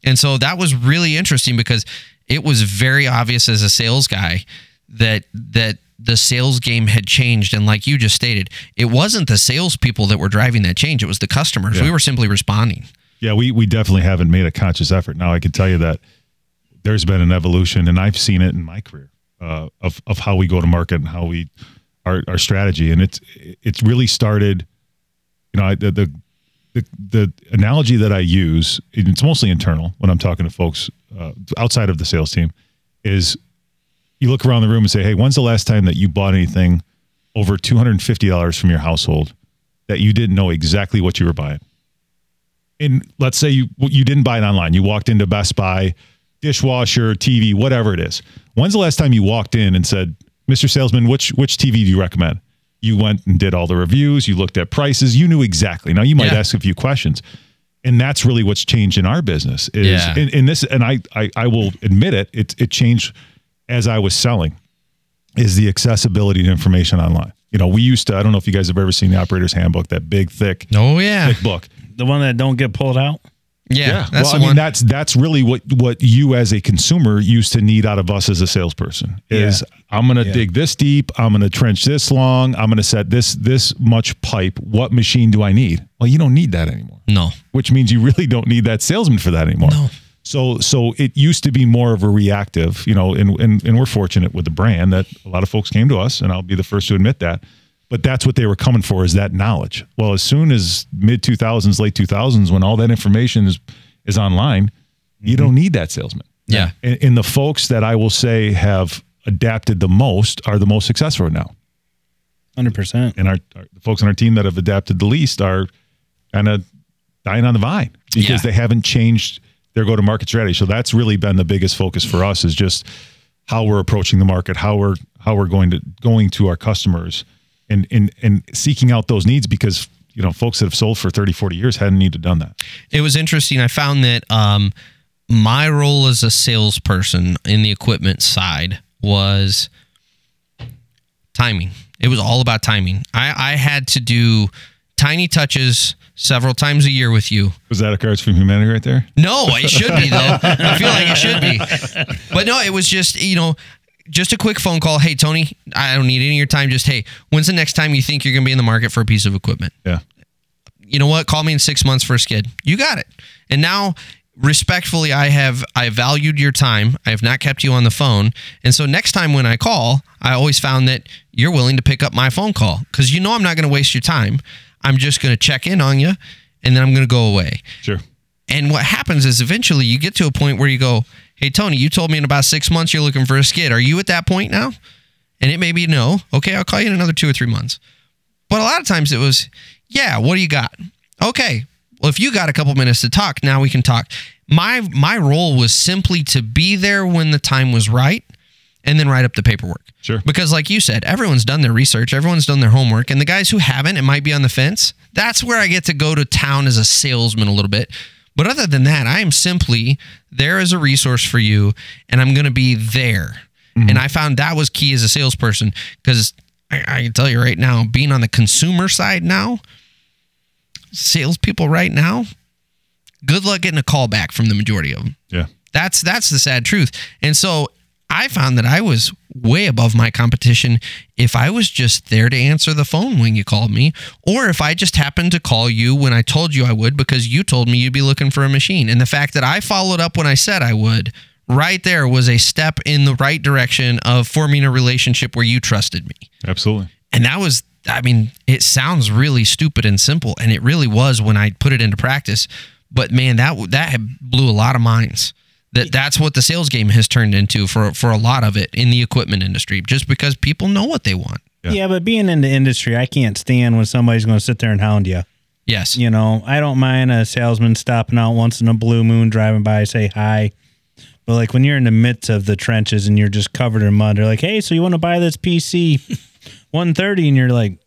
And so that was really interesting because it was very obvious as a sales guy that that the sales game had changed. And like you just stated, it wasn't the salespeople that were driving that change; it was the customers. We were simply responding. Yeah, we we definitely haven't made a conscious effort. Now I can tell you that there's been an evolution, and I've seen it in my career uh, of of how we go to market and how we our our strategy, and it's it's really started. You know, I, the, the the the analogy that I use, it's mostly internal when I'm talking to folks uh, outside of the sales team, is you look around the room and say, "Hey, when's the last time that you bought anything over two hundred and fifty dollars from your household that you didn't know exactly what you were buying?" and let's say you you didn't buy it online. You walked into Best Buy, dishwasher, TV, whatever it is. When's the last time you walked in and said, "Mr. Salesman, which which TV do you recommend?" You went and did all the reviews. You looked at prices. You knew exactly. Now you might Yeah. ask a few questions, and that's really what's changed in our business. Is Yeah. this, and I, I I will admit it. It it changed as I was selling. Is the accessibility to information online? You know, we used to. I don't know if you guys have ever seen the operator's handbook, that big, thick, Oh yeah, thick book. The one that don't get pulled out. yeah. That's well, the I mean, one. that's that's really what what you as a consumer used to need out of us as a salesperson is I'm going to Yeah. dig this deep, I'm going to trench this long, I'm going to set this this much pipe. What machine do I need? Well, you don't need that anymore. no, Which means you really don't need that salesman for that anymore. No. So so it used to be more of a reactive, you know, and, and and we're fortunate with the brand that a lot of folks came to us, and I'll be the first to admit that. But that's what they were coming for is that knowledge. Well, as soon as mid two thousands, late two thousands, when all that information is is online, you mm-hmm. don't need that salesman. Yeah. And, and the folks that I will say have adapted the most are the most successful now. Hundred percent. And our, our the folks on our team that have adapted the least are kind of dying on the vine because Yeah. they haven't changed their go to market strategy. So that's really been the biggest focus for us is just how we're approaching the market, how we're how we're going to going to our customers and and and seeking out those needs because you know folks that have sold for 30 40 years hadn't need to done that it was interesting. I found that um, my role as a salesperson in the equipment side was timing. It was all about timing. I, I had to do tiny touches several times a year with you. was that a cards from humanity right there No, it should be though. [laughs] I feel like it should be. But no, it was just, you know, just a quick phone call. Hey, Tony, I don't need any of your time. Just, hey, when's the next time you think you're going to be in the market for a piece of equipment? yeah you know what? Call me in six months for a skid. You got it. And now, respectfully, I have I valued your time. I have not kept you on the phone. And so next time when I call, I always found that you're willing to pick up my phone call because you know I'm not going to waste your time. I'm just going to check in on you, and then I'm going to go away. sure And what happens is eventually you get to a point where you go, Hey, Tony, you told me in about six months you're looking for a skid. Are you at that point now? And it may be no. Okay, I'll call you in another two or three months. But a lot of times it was, Yeah, what do you got? Okay. Well, if you got a couple minutes to talk, now we can talk. My my role was simply to be there when the time was right and then write up the paperwork. Sure. Because like you said, everyone's done their research, everyone's done their homework, and the guys who haven't, it might be on the fence. That's where I get to go to town as a salesman a little bit. But other than that, I am simply there as a resource for you, and I'm going to be there. Mm-hmm. And I found that was key as a salesperson because I, I can tell you right now, being on the consumer side now, salespeople right now, good luck getting a call back from the majority of them. yeah That's that's the sad truth. And so I found that I was way above my competition if I was just there to answer the phone when you called me, or if I just happened to call you when I told you I would because you told me you'd be looking for a machine. And the fact that I followed up when I said I would, right there was a step in the right direction of forming a relationship where you trusted me. absolutely And that was, I mean, it sounds really stupid and simple, and it really was when I put it into practice. But man, that that blew a lot of minds. That that's what the sales game has turned into for for a lot of it in the equipment industry, just because people know what they want. Yeah. Yeah. but being in the industry, I can't stand when somebody's going to sit there and hound you. Yes. You know, I don't mind a salesman stopping out once in a blue moon, driving by, say hi. But like when you're in the midst of the trenches and you're just covered in mud, they're like, "Hey, so you want to buy this PC 130?" And you're like,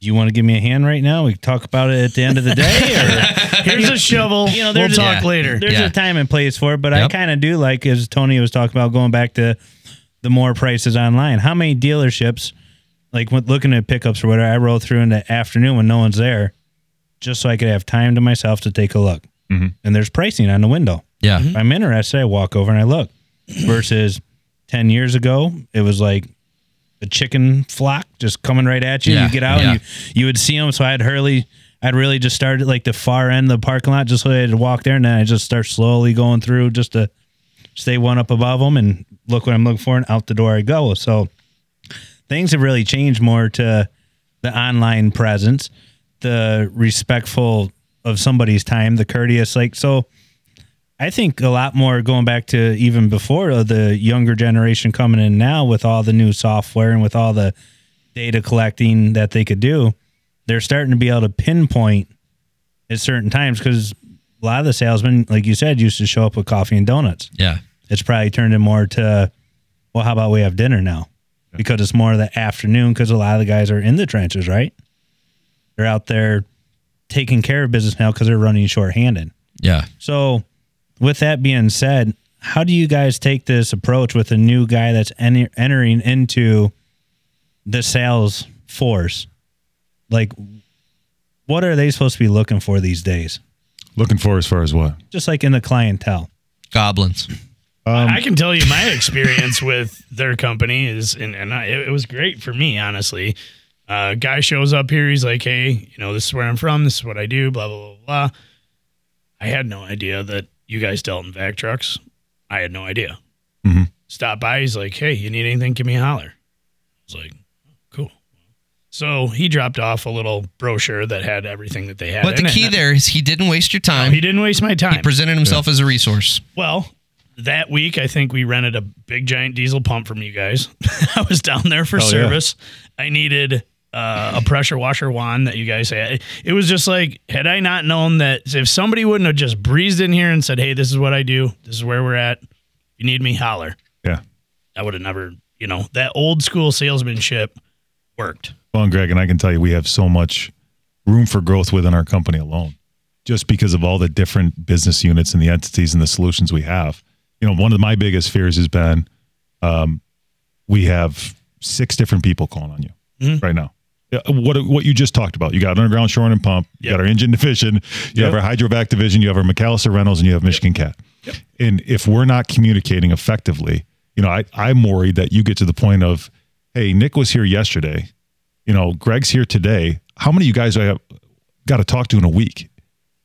"Do you want to give me a hand right now? We can talk about it at the end of the day." Or [laughs] Here's a shovel. You know, we'll a- talk Yeah. later. there's Yeah. a time and place for it, but I kind of do like, as Tony was talking about, going back to the more prices online. How many dealerships, like looking at pickups or whatever, I roll through in the afternoon when no one's there, just so I could have time to myself to take a look. Mhm. And there's pricing on the window. Yeah. If I'm interested, I walk over and I look. Versus ten years ago, it was like a chicken flock just coming right at you. Yeah, You get out yeah. and you, you would see them. So I'd hurley, I'd really just start at like the far end of the parking lot just so I had to walk there. And then I just start slowly going through just to stay one up above them and look what I'm looking for. And out the door I go. So things have really changed more to the online presence, the respectful of somebody's time, the courteous. Like, so I think a lot more going back to even before uh, the younger generation coming in now with all the new software and with all the data collecting that they could do, they're starting to be able to pinpoint at certain times because a lot of the salesmen, like you said, used to show up with coffee and donuts. Yeah. It's probably turned in more to, well, how about we have dinner now? Because it's more of the afternoon because a lot of the guys are in the trenches, right? They're out there taking care of business now because they're running shorthanded. Yeah. So, with that being said, how do you guys take this approach with a new guy that's en- entering into the sales force? Like, what are they supposed to be looking for these days? looking for as far as what Just like in the clientele. Goblins. I can tell you my experience [laughs] with their company is, and, and I, it was great for me, honestly. Uh, guy shows up here. He's like, hey, you know, this is where I'm from. This is what I do, blah, blah, blah, blah. I had no idea that you guys dealt in vac trucks. I had no idea. Mhm. Stop by. He's like, hey, you need anything? Give me a holler. I was like, cool. So he dropped off a little brochure that had everything that they had. But the in it. key there is he didn't waste your No, time. he didn't waste my time. He presented himself as a resource. Well, that week, I think we rented a big giant diesel pump from you guys. [laughs] I was down there for Oh, yeah. service. I needed uh, a pressure washer wand that you guys had. It was just like, had I not known that if somebody wouldn't have just breezed in here and said, hey, this is what I do, this is where we're at, if you need me, holler. Yeah. I would have never, you know, that old school salesmanship worked. Well, and Greg, and I can tell you, we have so much room for growth within our company alone, just because of all the different business units and the entities and the solutions we have. You know, one of my biggest fears has been um, we have six different people calling on you Mhm. right now. What what you just talked about? You got underground shoring and pump. You Yep. got our engine division. You have our hydrovac division. You have our McAllister Reynolds, and you have Michigan Cat. And if we're not communicating effectively, you know, I, I'm worried that you get to the point of, hey, Nick was here yesterday. You know, Greg's here today. How many of you guys I have got to talk to in a week?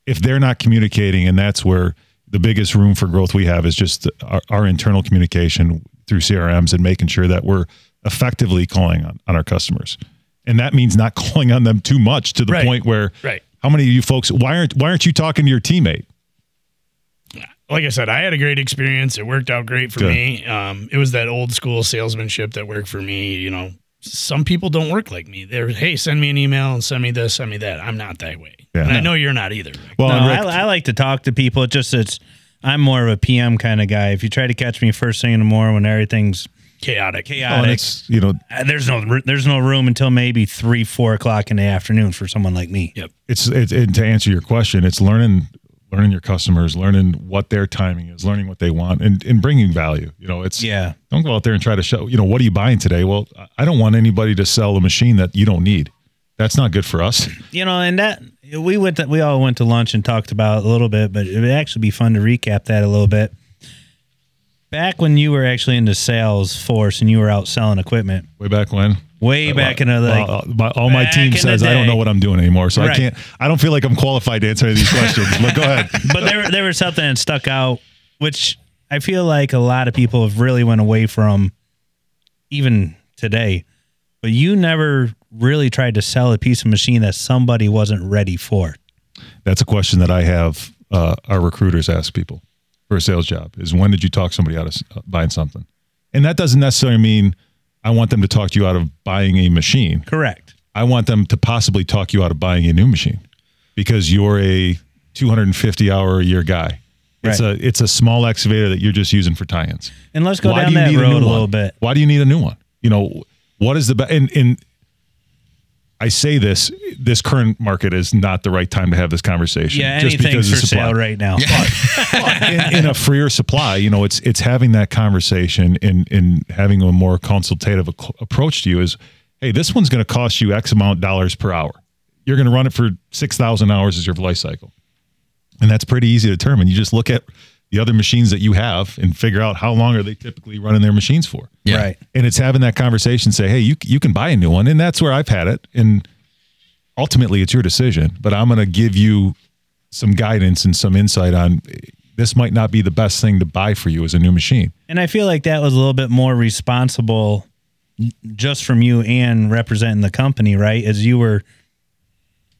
If they're not communicating, and that's where the biggest room for growth we have is just our, our internal communication through CRMs and making sure that we're effectively calling on, on our customers. And that means not [laughs] calling on them too much to the Right. point where Right. how many of you folks why aren't why aren't you talking to your teammate? Like I said, I had a great experience. It worked out great for Good. me. Um, it was that old school salesmanship that worked for me. You know, some people don't work like me. They're, hey, send me an email and send me this, send me that. I'm not that way. Yeah. and I know you're not either. Well, no, and I, I like to talk to people. It just it's I'm more of a PM kind of guy. If you try to catch me first thing in the morning when everything's Chaotic. Oh, and chaotic, it's you know uh, there's no there's no room until maybe three four o'clock in the afternoon for someone like me. Yep. it's it's and to answer your question, it's learning learning your customers, learning what their timing is, learning what they want, and, and bringing value. You know, it's Yeah. Don't go out there and try to show. You know, what are you buying today? Well, I don't want anybody to sell a machine that you don't need. That's not good for us. You know, and that we went to, we all went to lunch and talked about it a little bit, but it would actually be fun to recap that a little bit. Back when you were actually in the sales force and you were out selling equipment, Way back when. way back in the like Well, uh, my, all my team says I don't know what I'm doing anymore, so I can't. I don't feel like I'm qualified to answer any of these questions. but go ahead. [laughs] but there there was something that stuck out, which I feel like a lot of people have really went away from, even today. But you never really tried to sell a piece of machine that somebody wasn't ready for. That's a question that I have uh, our recruiters ask people for a sales job: is when did you talk somebody out of uh, buying something? And that doesn't necessarily mean I want them to talk you out of buying a machine. Correct. I want them to possibly talk you out of buying a new machine because you're a 250 hour a year guy. It's Right. a it's a small excavator that you're just using for tie-ins. And let's go Why down do you that need a road new a, little bit. Why do you need a new one? You know, what is the best? And, and I say this: this current market is not the right time to have this conversation. Yeah, just anything's because for of supply. sale right now. [laughs] in, in a freer supply, you know, it's it's having that conversation and in having a more consultative ac- approach to you is, hey, this one's going to cost you X amount dollars per hour. You're going to run it for six thousand hours as your life cycle, and that's pretty easy to determine. You just look at the other machines that you have and figure out how long are they typically running their machines for. Yeah. Right. And it's having that conversation. Say, hey, you you can buy a new one, and that's where I've had it. And ultimately, it's your decision. But I'm going to give you some guidance and some insight on this might not be the best thing to buy for you as a new machine. And I feel like that was a little bit more responsible just from you and representing the company, right? As you were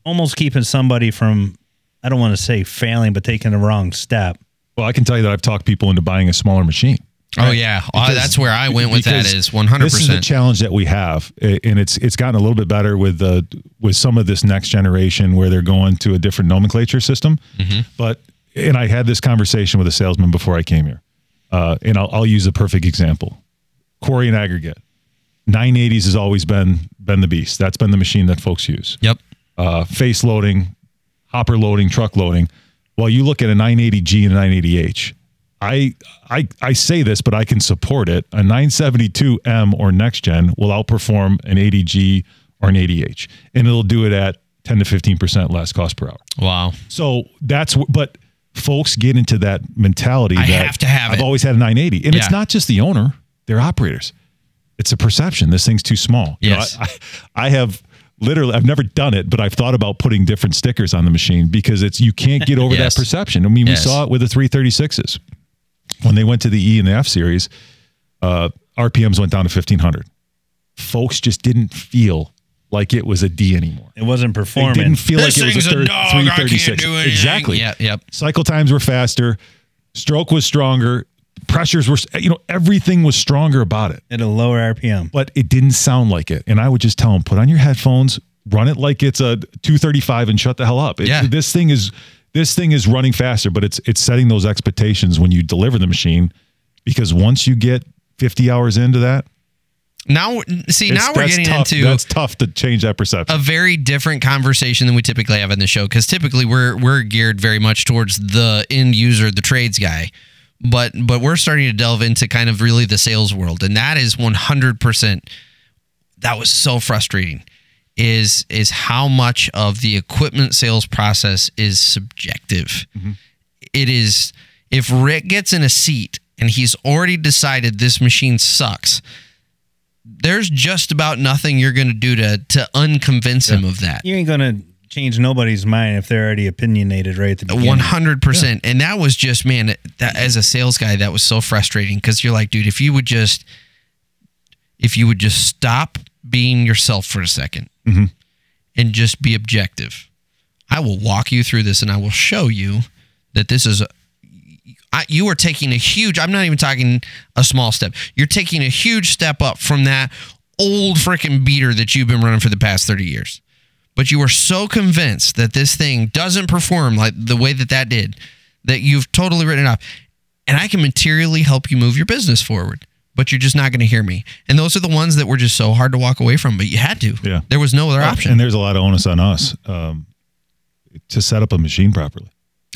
almost keeping somebody from, I don't want to say failing, but taking the wrong step. Well, I can tell you that I've talked people into buying a smaller machine. Oh yeah, Uh, that's where I went with that. because Is one hundred This is the challenge that we have, and it's it's gotten a little bit better with the with some of this next generation where they're going to a different nomenclature system. Mm-hmm. But and I had this conversation with a salesman before I came here, uh, and I'll, I'll use a perfect example: quarry and aggregate. 980s has always been been the beast. That's been the machine that folks use. Yep. Uh, face loading, hopper loading, truck loading. Well, you look at a 980G and a 980H. I I I say this, but I can support it. A 972M or next gen will outperform an 80G or an 80H, and it'll do it at 10 to 15 percent less cost per hour. Wow. So that's but folks get into that mentality. I that have to have I've it. always had a 980, and Yeah. it's not just the owner; they're operators. It's a perception. This thing's too small. You know, Yes. I, I, I have literally I've never done it, but I've thought about putting different stickers on the machine because it's you can't get over Yes. that perception. I mean, Yes. we saw it with the 336s when they went to the E and the F series. Uh, RPMs went down to 1500. Folks just didn't feel like it was a D anymore. It wasn't They performing. didn't feel This like it was thing's a, a third, dog. I can't 336. do anything. Exactly. Yeah, yep. Cycle times were faster. Stroke was stronger. Pressures were, you know, everything was stronger about it, at a lower RPM. but it didn't sound like it. And I would just tell them, put on your headphones, run it like it's a 235 and shut the hell up. It- Yeah. This thing is, this thing is running faster, but it's, it's setting those expectations when you deliver the machine because once you get 50 hours into that. Now, see, now we're that's getting tough. into that's tough to change that perception. a very different conversation than we typically have in the show because typically we're we're geared very much towards the end user, the trades guy. But but we're starting to delve into kind of really the sales world, and that is one hundred percent. That was so frustrating. Is is how much of the equipment sales process is subjective. Mm-hmm. It is if Rick gets in a seat and he's already decided this machine sucks. There's just about nothing you're going to do to to unconvince him of that. You ain't gonna change nobody's mind if they're already opinionated right at the beginning. One hundred percent, and that was just man. That as a sales guy, that was so frustrating because you're like, dude, if you would just, if you would just stop being yourself for a 2nd mm-hmm. and just be objective, I will walk you through this, and I will show you that this is. A, I, you are taking a huge. I'm not even talking a small step. You're taking a huge step up from that old freaking beater that you've been running for the past thirty years but you are so convinced that this thing doesn't perform like the way that that did that you've totally written it off and i can materially help you move your business forward but you're just not going to hear me and those are the ones that were just so hard to walk away from but you had to Yeah. there was no other option And there's a lot of onus on us um, to set up a machine properly.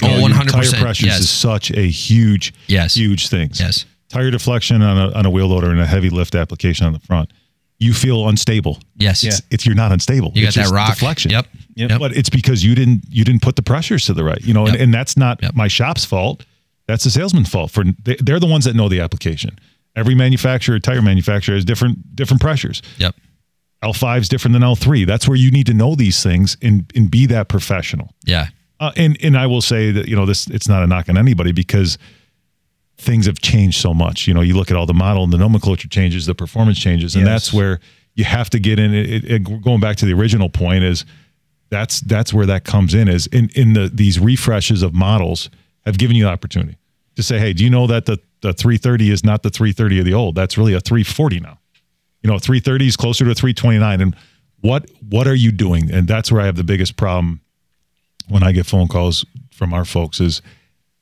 Oh, You know, 100%, Tire pressures yes. is such a huge, Yes. huge thing. yes Tire deflection on a, on a wheel loader and a heavy lift application on the front. You feel unstable. yes Yeah. It's, it's you're not unstable. you got It's that just rock deflection. yep Yep. Yep. But it's because you didn't you didn't put the pressures to the right. You know, and, Yep. and that's not Yep. my shop's fault. That's the salesman's fault. For they, they're the ones that know the application. Every manufacturer, tire manufacturer, has different different pressures. yep L5 is different than L3. That's where you need to know these things and and be that professional. yeah Uh, and and I will say that you know this it's not a knock on anybody because things have changed so much. You know, you look at all the model and the nomenclature changes, the performance changes, and Yes. that's where you have to get in. It, it, going back to the original point is that's that's where that comes in is in in the these refreshes of models have given you the opportunity to say, hey, do you know that the the 330 is not the 330 of the old? That's really a 340 now. You know, 330 is closer to 329. And what what are you doing? And that's where I have the biggest problem when I get phone calls from our folks is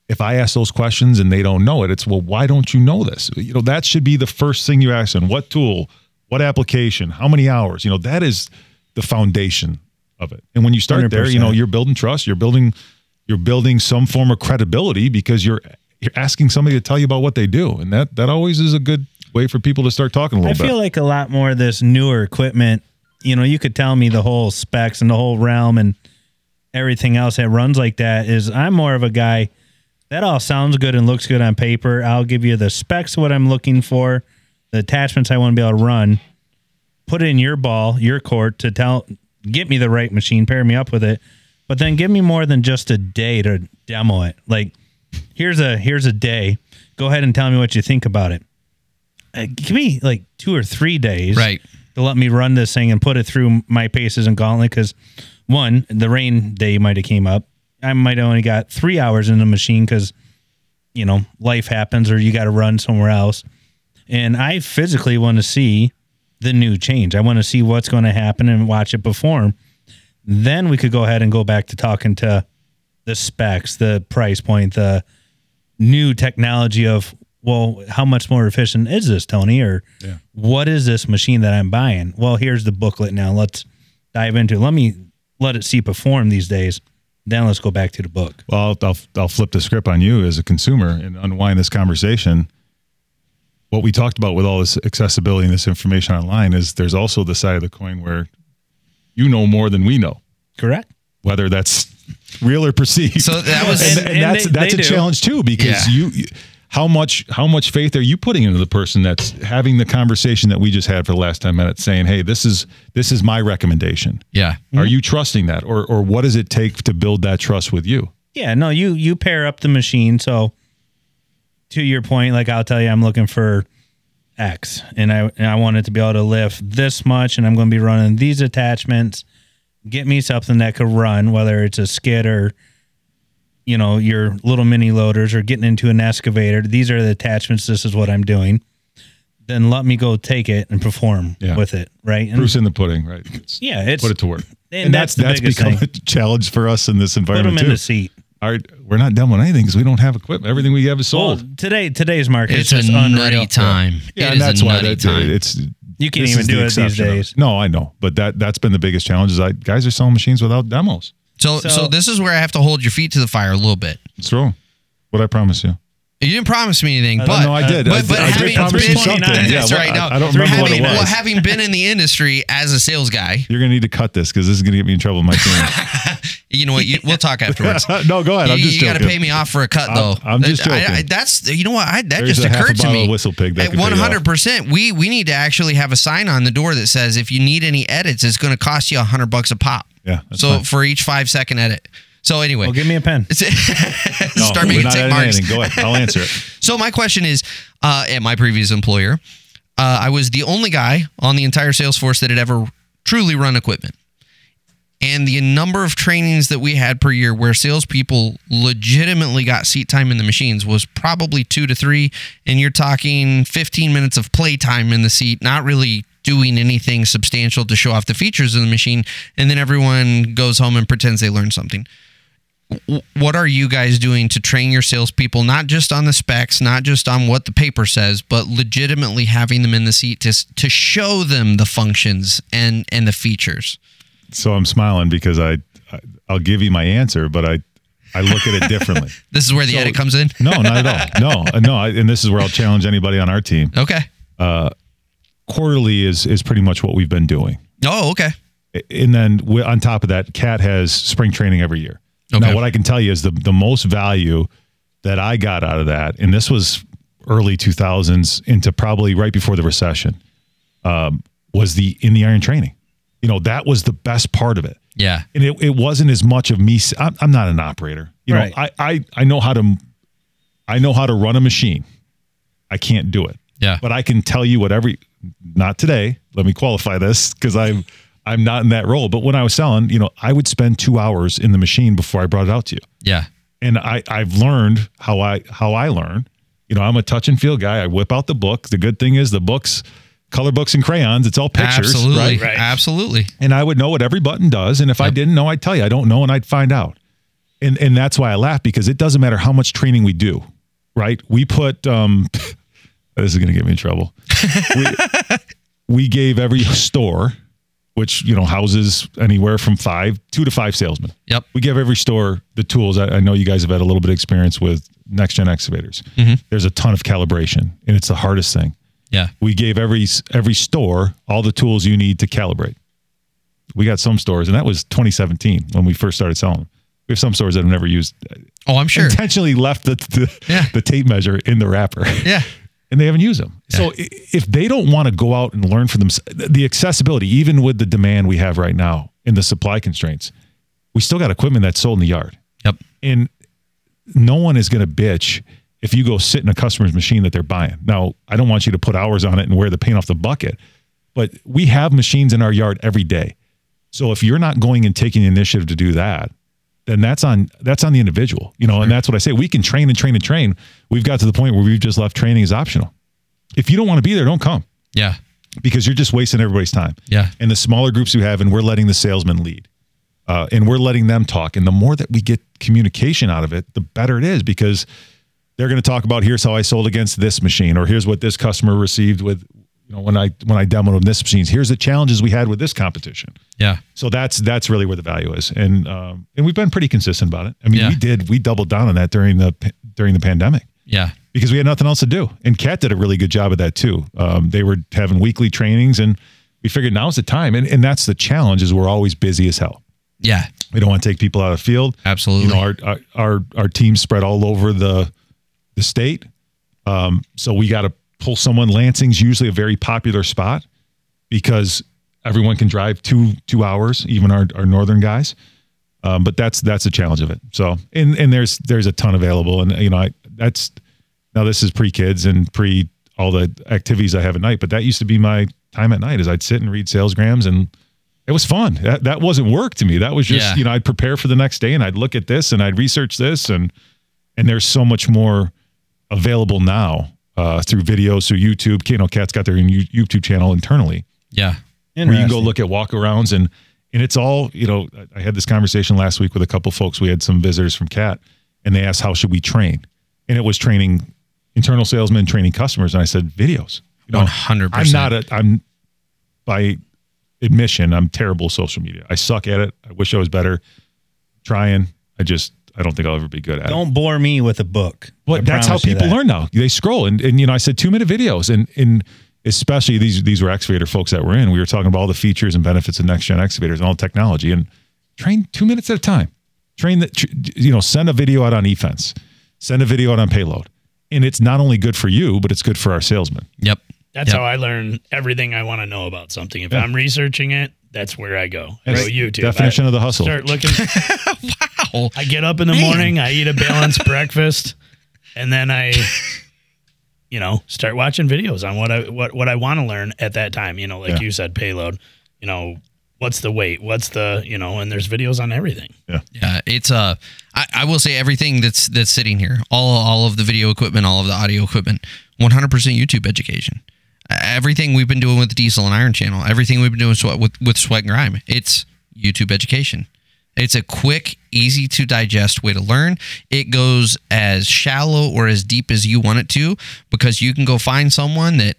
if I ask those questions and they don't know it, it's well, why don't you know this? You know, that should be the first thing you ask them. What tool, what application, how many hours? You know, that is the foundation of it. And when you start there, you know, you're building trust, you're building you're building some form of credibility because you're you're asking somebody to tell you about what they do. And that that always is a good way for people to start talking a I little bit. I feel like a lot more of this newer equipment, you know, you could tell me the whole specs and the whole realm and everything else that runs like that is I'm more of a guy that all sounds good and looks good on paper. I'll give you the specs of what I'm looking for, the attachments I want to be able to run, put it in your ball, your court to tell get me the right machine, pair me up with it. But then give me more than just a day to demo it. Like here's a here's a day. Go ahead and tell me what you think about it. Uh, give me like two or three days Right. to let me run this thing and put it through my paces and gauntlet because one the rain day might have came up i might have only got three hours in the machine because you know life happens or you got to run somewhere else. And i physically want to see the new change. I want to see what's going to happen and watch it perform. Then we could go ahead and go back to talking to the specs the price point the new technology of well how much more efficient is this tony? Or what is this machine that i'm buying? Well here's the booklet now. Let's dive into it. let me let it see perform these days then let's go back to the book Well, I'll, I'll, I'll flip the script on you as a consumer and unwind this conversation. What we talked about with all this accessibility and this information online is there's also the side of the coin where you know more than we know, correct whether that's real or perceived. So that was- and, And- and and that's they- that's they a do. challenge too because Yeah. you, you how much how much faith are you putting into the person that's having the conversation that we just had for the last 10 minutes saying hey this is this is my recommendation yeah are you trusting that or or what does it take to build that trust with you Yeah, no, you you pair up the machine. So to your point, like I'll tell you, I'm looking for X, and I and I want it to be able to lift this much, and I'm going to be running these attachments. Get me something that could run, whether it's a skid or you know your little mini loaders or getting into an excavator. These are the attachments. This is what I'm doing. Then let me go take it and perform Yeah. with it, right? And Bruce in the pudding right It's- yeah, it's put it to work and, that's, the biggest become thing. a challenge for us in this environment Put them environment in too the seat. our we're not demoing anything because we don't have equipment. Everything we have is Well, sold. today today's market It's is just a unreal. nutty time. yeah, it and is that's a why nutty that, time. it's You can't even do the it these exception of days. No, I know, but that that's been the biggest challenge. Is I guys are selling machines without demos. So, so So- this is where I have to hold your feet to the fire a little bit. It's wrong. What I promise you. You didn't promise me anything, but no, I did. But, I- but I did having promise you been, something. Yeah, that's well, right. I- No, I don't remember what having, it was. Well, having been in the industry as a sales guy, You're gonna need to cut this because this is gonna get me in trouble with my team. [laughs] you know what? You, we'll talk afterwards. [laughs] no, go ahead. I'm you just got to pay me off for a cut, I'm- though. I'm just I- I- joking. that's you know what? I, that There's just a half a occurred to me. of Whistle Pig that At could pay 100, percent we we need to actually have a sign on the door that says if you need any edits, it's going to cost you a hundred bucks a pop. Yeah, So fine. for each five second edit. So anyway, Well, give me a pen. [laughs] No, start we're making not tick marks. anything. Go ahead. I'll answer it. [laughs] So my question is, uh, at my previous employer, uh, I was the only guy on the entire sales force that had ever truly run equipment. And the number of trainings that we had per year where salespeople legitimately got seat time in the machines was probably two to three. And you're talking 15 minutes of play time in the seat, not really doing anything substantial to show off the features of the machine. And then everyone goes home and pretends they learned something what are you guys doing to train your salespeople, not just on the specs, not just on what the paper says, but legitimately having them in the seat to, to show them the functions and, and the features? So I'm smiling because I, I I'll give you my answer, but I I look at it [laughs] differently. This is where the So- edit comes in. No, not at all. No, uh, no. I, and this is where I'll challenge anybody on our team. Okay. Quarterly is is pretty much what we've been doing, Oh, okay. and then wi- on top of that, Cat has spring training every year. Okay. Now, what I can tell you is the the most value that I got out of that, and this was early 2000s into probably right before the recession, um, was the in the iron training. You know, that was the best part of it. Yeah. and it, it wasn't as much of me. I'm, I'm not an operator. You know, I, I, I know how to, I know how to run a machine. I can't do it, Yeah. but I can tell you what every, not today. Let me qualify this because I'm, I'm not in that role. But when I was selling, you know, I would spend two hours in the machine before I brought it out to you. Yeah. And I, I've learned how I, how I learn. You know, I'm a touch and feel guy. I whip out the book. The good thing is the books, color books and crayons. It's all pictures, Absolutely. right? Right. Absolutely. and I would know what every button does. And if I didn't know, I'd tell you I don't know, and I'd find out. And and that's why I laugh because it doesn't matter how much training we do, right? We put um, [laughs] this is going to get me in trouble. we, [laughs] we gave every store, which you know houses anywhere from five, two to five salesmen. Yep. We give every store the tools. I, I know you guys have had a little bit of experience with next gen excavators. There's a ton of calibration, and it's the hardest thing Yeah. we gave every every store all the tools you need to calibrate. We got some stores, and that was 2017 when we first started selling them. We have some stores that have never used Oh, I'm sure. intentionally left the the, Yeah. the tape measure in the wrapper, Yeah. [laughs] and they haven't used them. So if they don't want to go out and learn for them, the accessibility, even with the demand we have right now in the supply constraints, we still got equipment that's sold in the yard Yep. and no one is going to bitch if you go sit in a customer's machine that they're buying. Now, I don't want you to put hours on it and wear the paint off the bucket, but we have machines in our yard every day. So if you're not going and taking the initiative to do that, then that's on that's on the individual, you know, and that's what I say. We can train and train and train. We've got to the point where we've just left training as optional. If you don't want to be there, don't come Yeah. because you're just wasting everybody's time. Yeah. And the smaller groups we have, and we're letting the salesmen lead, uh, and we're letting them talk. And the more that we get communication out of it, the better it is because they're going to talk about here's how I sold against this machine, or here's what this customer received with, you know, when I when I demoed them this machines. Here's the challenges we had with this competition. Yeah. So that's that's really where the value is, and um, and we've been pretty consistent about it. I mean, Yeah. we did we doubled down on that during the during the pandemic Yeah. because we had nothing else to do. And Cat did a really good job of that too. Um, they were having weekly trainings, and we figured now's the time. And and that's the challenge is we're always busy as hell. Yeah. We don't want to take people out of the field. Absolutely. You know, our our our, our teams spread all over the the state. Um, so we got to pull someone. Lansing's usually a very popular spot because everyone can drive two two hours, even our, our northern guys. Um, but that's that's the challenge of it. So and and there's there's a ton available, and you know I that's now this is pre kids and pre all the activities I have at night. But that used to be my time at night is I'd sit and read salesgrams and it was fun. That that wasn't work to me. That was just Yeah. you know I'd prepare for the next day and I'd look at this and I'd research this and and there's so much more available now uh, through videos through YouTube. You know, Cat's got their own YouTube channel internally Yeah. where you can go look at walkarounds and And it's all, you know, I- I had this conversation last week with a couple folks. We had some visitors from CAT and they asked, how should we train? And it was training internal salesmen, training customers. And I said, videos. 100%. I'm not a, I'm by admission, I'm terrible social media. I suck at it. I wish I was better trying. I just, I don't think I'll ever be good at it. Don't bore me with a book. Well, I that's how people that. learn now. They scroll and, and you know, I said two minute videos and and especially these these were excavator folks that were in. We were talking about all the features and benefits of next gen excavators and all the technology and train two minutes at a time. Train that tr- you know, send a video out on e-fence, send a video out on payload. And it's not only good for you, but it's good for our salesmen. Yep. That's Yep. how I learn everything I want to know about something. If I'm researching it, that's where I go. I That's go YouTube. definition I of the hustle. Start looking. [laughs] [laughs] Wow. I get up in the Man. morning, I eat a [laughs] balanced breakfast, and then I, [laughs] you know, start watching videos on what I what what I want to learn at that time. You know, like Yeah. you said, payload. You know, what's the weight? What's the you know? And there's videos on everything. Yeah, Yeah, it's uh I, I will say everything that's that's sitting here, all all of the video equipment, all of the audio equipment, 100% YouTube education. Uh, Everything we've been doing with Diesel and Iron Channel, everything we've been doing with with Sweat and Grime, it's YouTube education. It's a quick, easy to digest way to learn. It goes as shallow or as deep as you want it to because you can go find someone that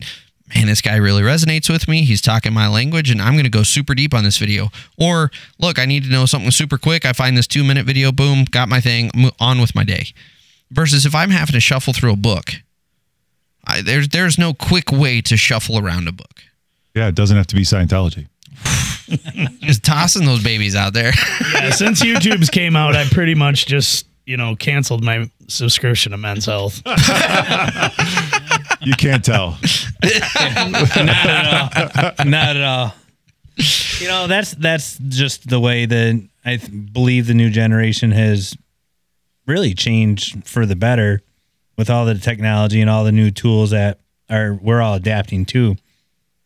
man, this guy really resonates with me. He's talking my language, and I'm going to go super deep on this video. Or, look, I need to know something super quick. I find this two minute video, boom, got my thing, on with my day. Versus if I'm having to shuffle through a book, I, there's there's no quick way to shuffle around a book. Yeah, it doesn't have to be Scientology. [sighs] [laughs] [laughs] Just tossing those babies out there. [laughs] Yeah, since YouTube's came out, I pretty much just you know canceled my subscription to Men's Health. You can't tell. Not at all. Not at all. You know, that's that's just the way that I th- believe the new generation has really changed for the better with all the technology and all the new tools that are we're all adapting to.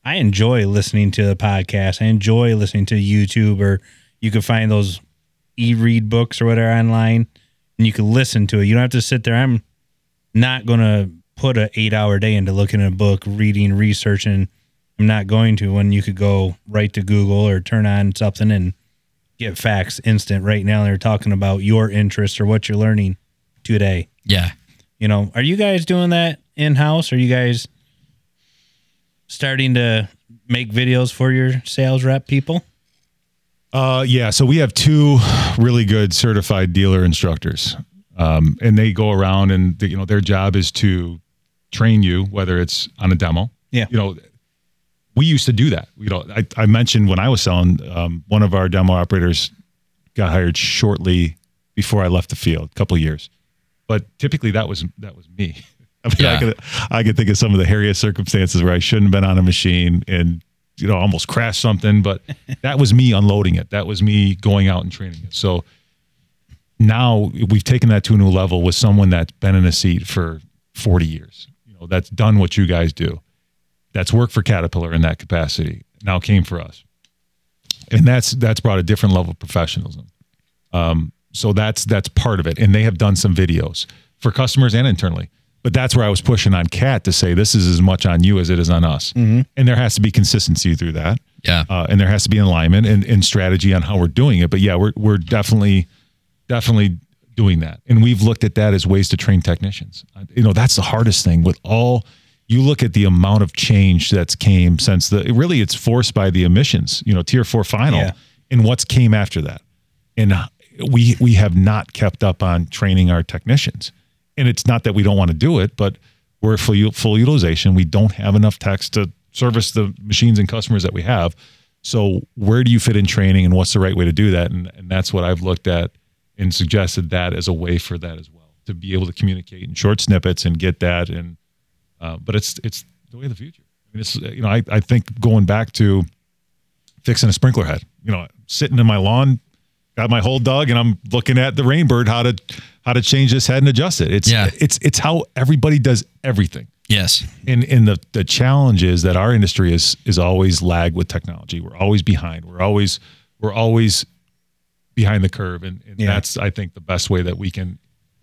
I enjoy listening to the podcast. I enjoy listening to YouTube or you can find those e-read books or whatever online and you can listen to it. You don't have to sit there. I'm not going to put an eight hour day into looking at a book, reading, researching. I'm not going to when you could go right to Google or turn on something and get facts instant right now. They're talking about your interests or what you're learning today. yeah. You know, are you guys doing that in house? Are you guys starting to make videos for your sales rep people? Uh, yeah. So we have two really good certified dealer instructors, um, and they go around and you know their job is to train you, whether it's on a demo. Yeah. You know, we used to do that. You know, I, I mentioned when I was selling, um, one of our demo operators got hired shortly before I left the field, a couple of years. But typically, that was that was me. [laughs] I mean, Yeah. I could I could think of some of the hairiest circumstances where I shouldn't have been on a machine and you know almost crashed something, but [laughs] that was me unloading it. That was me going out and training it. So now we've taken that to a new level with someone that's been in a seat for 40 years. You know, that's done what you guys do. That's worked for Caterpillar in that capacity. Now came for us. And that's that's brought a different level of professionalism. Um, so that's that's part of it. And they have done some videos for customers and internally. But that's where I was pushing on Cat to say this is as much on you as it is on us. And there has to be consistency through that Yeah. uh, and there has to be alignment and, and strategy on how we're doing it. But yeah, we're we're definitely definitely doing that, and we've looked at that as ways to train technicians. Uh, You know, that's the hardest thing with all. You look at the amount of change that's came since the really it's forced by the emissions. You know, tier four final, Yeah. and what's came after that, and uh, we we have not kept up on training our technicians. And it's not that we don't want to do it, but we're full full utilization. We don't have enough techs to service the machines and customers that we have. So where do you fit in training, and what's the right way to do that? And, and that's what I've looked at and suggested that as a way for that as well to be able to communicate in short snippets and get that. And uh, but it's it's the way of the future. I mean, it's you know I I think going back to fixing a sprinkler head. You know, sitting in my lawn, got my hole dug, and I'm looking at the Rain Bird how to how to change this head and adjust it. It's Yeah. it's it's how everybody does everything. Yes. And and the the challenge is that our industry is is always lag with technology. We're always behind. We're always we're always behind the curve, and, and Yeah. that's I think the best way that we can.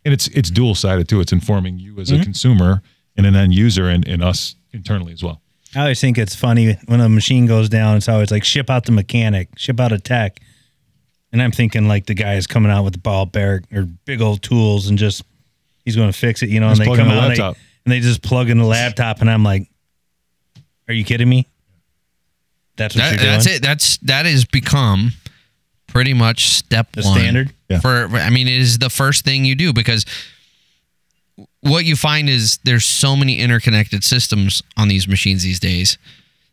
And it's it's dual sided too. It's informing you as a mm-hmm. consumer and an end user, and, and us internally as well. I always think it's funny when a machine goes down. It's always like ship out the mechanic, ship out a tech, and I'm thinking like the guy is coming out with the ball bear or big old tools and just he's going to fix it, you know. Just and they come the out and they, laptop. and they just plug in the laptop, and I'm like, "Are you kidding me?" That's what That, you're doing. that's it. That's that has become pretty much step The one standard? Yeah. for. I mean, it is the first thing you do because what you find is there's so many interconnected systems on these machines these days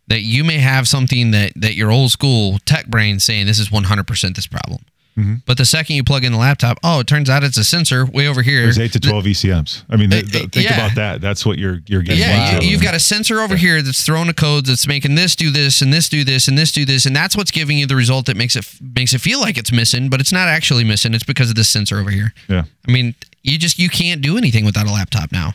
that you may have something that that your old school tech brain saying this is 100% this problem. Mm-hmm. But the second you plug in the laptop, oh, it turns out it's a sensor way over here. There's eight to twelve ECMs. I mean, Uh, th- th- think yeah. about that. That's what you're you're getting. Yeah, you, you've got a sensor over here that's throwing a code that's making this do this and this do this and this do this, and that's what's giving you the result that makes it makes it feel like it's missing, but it's not actually missing. It's because of this sensor over here. yeah. I mean, you just you can't do anything without a laptop now.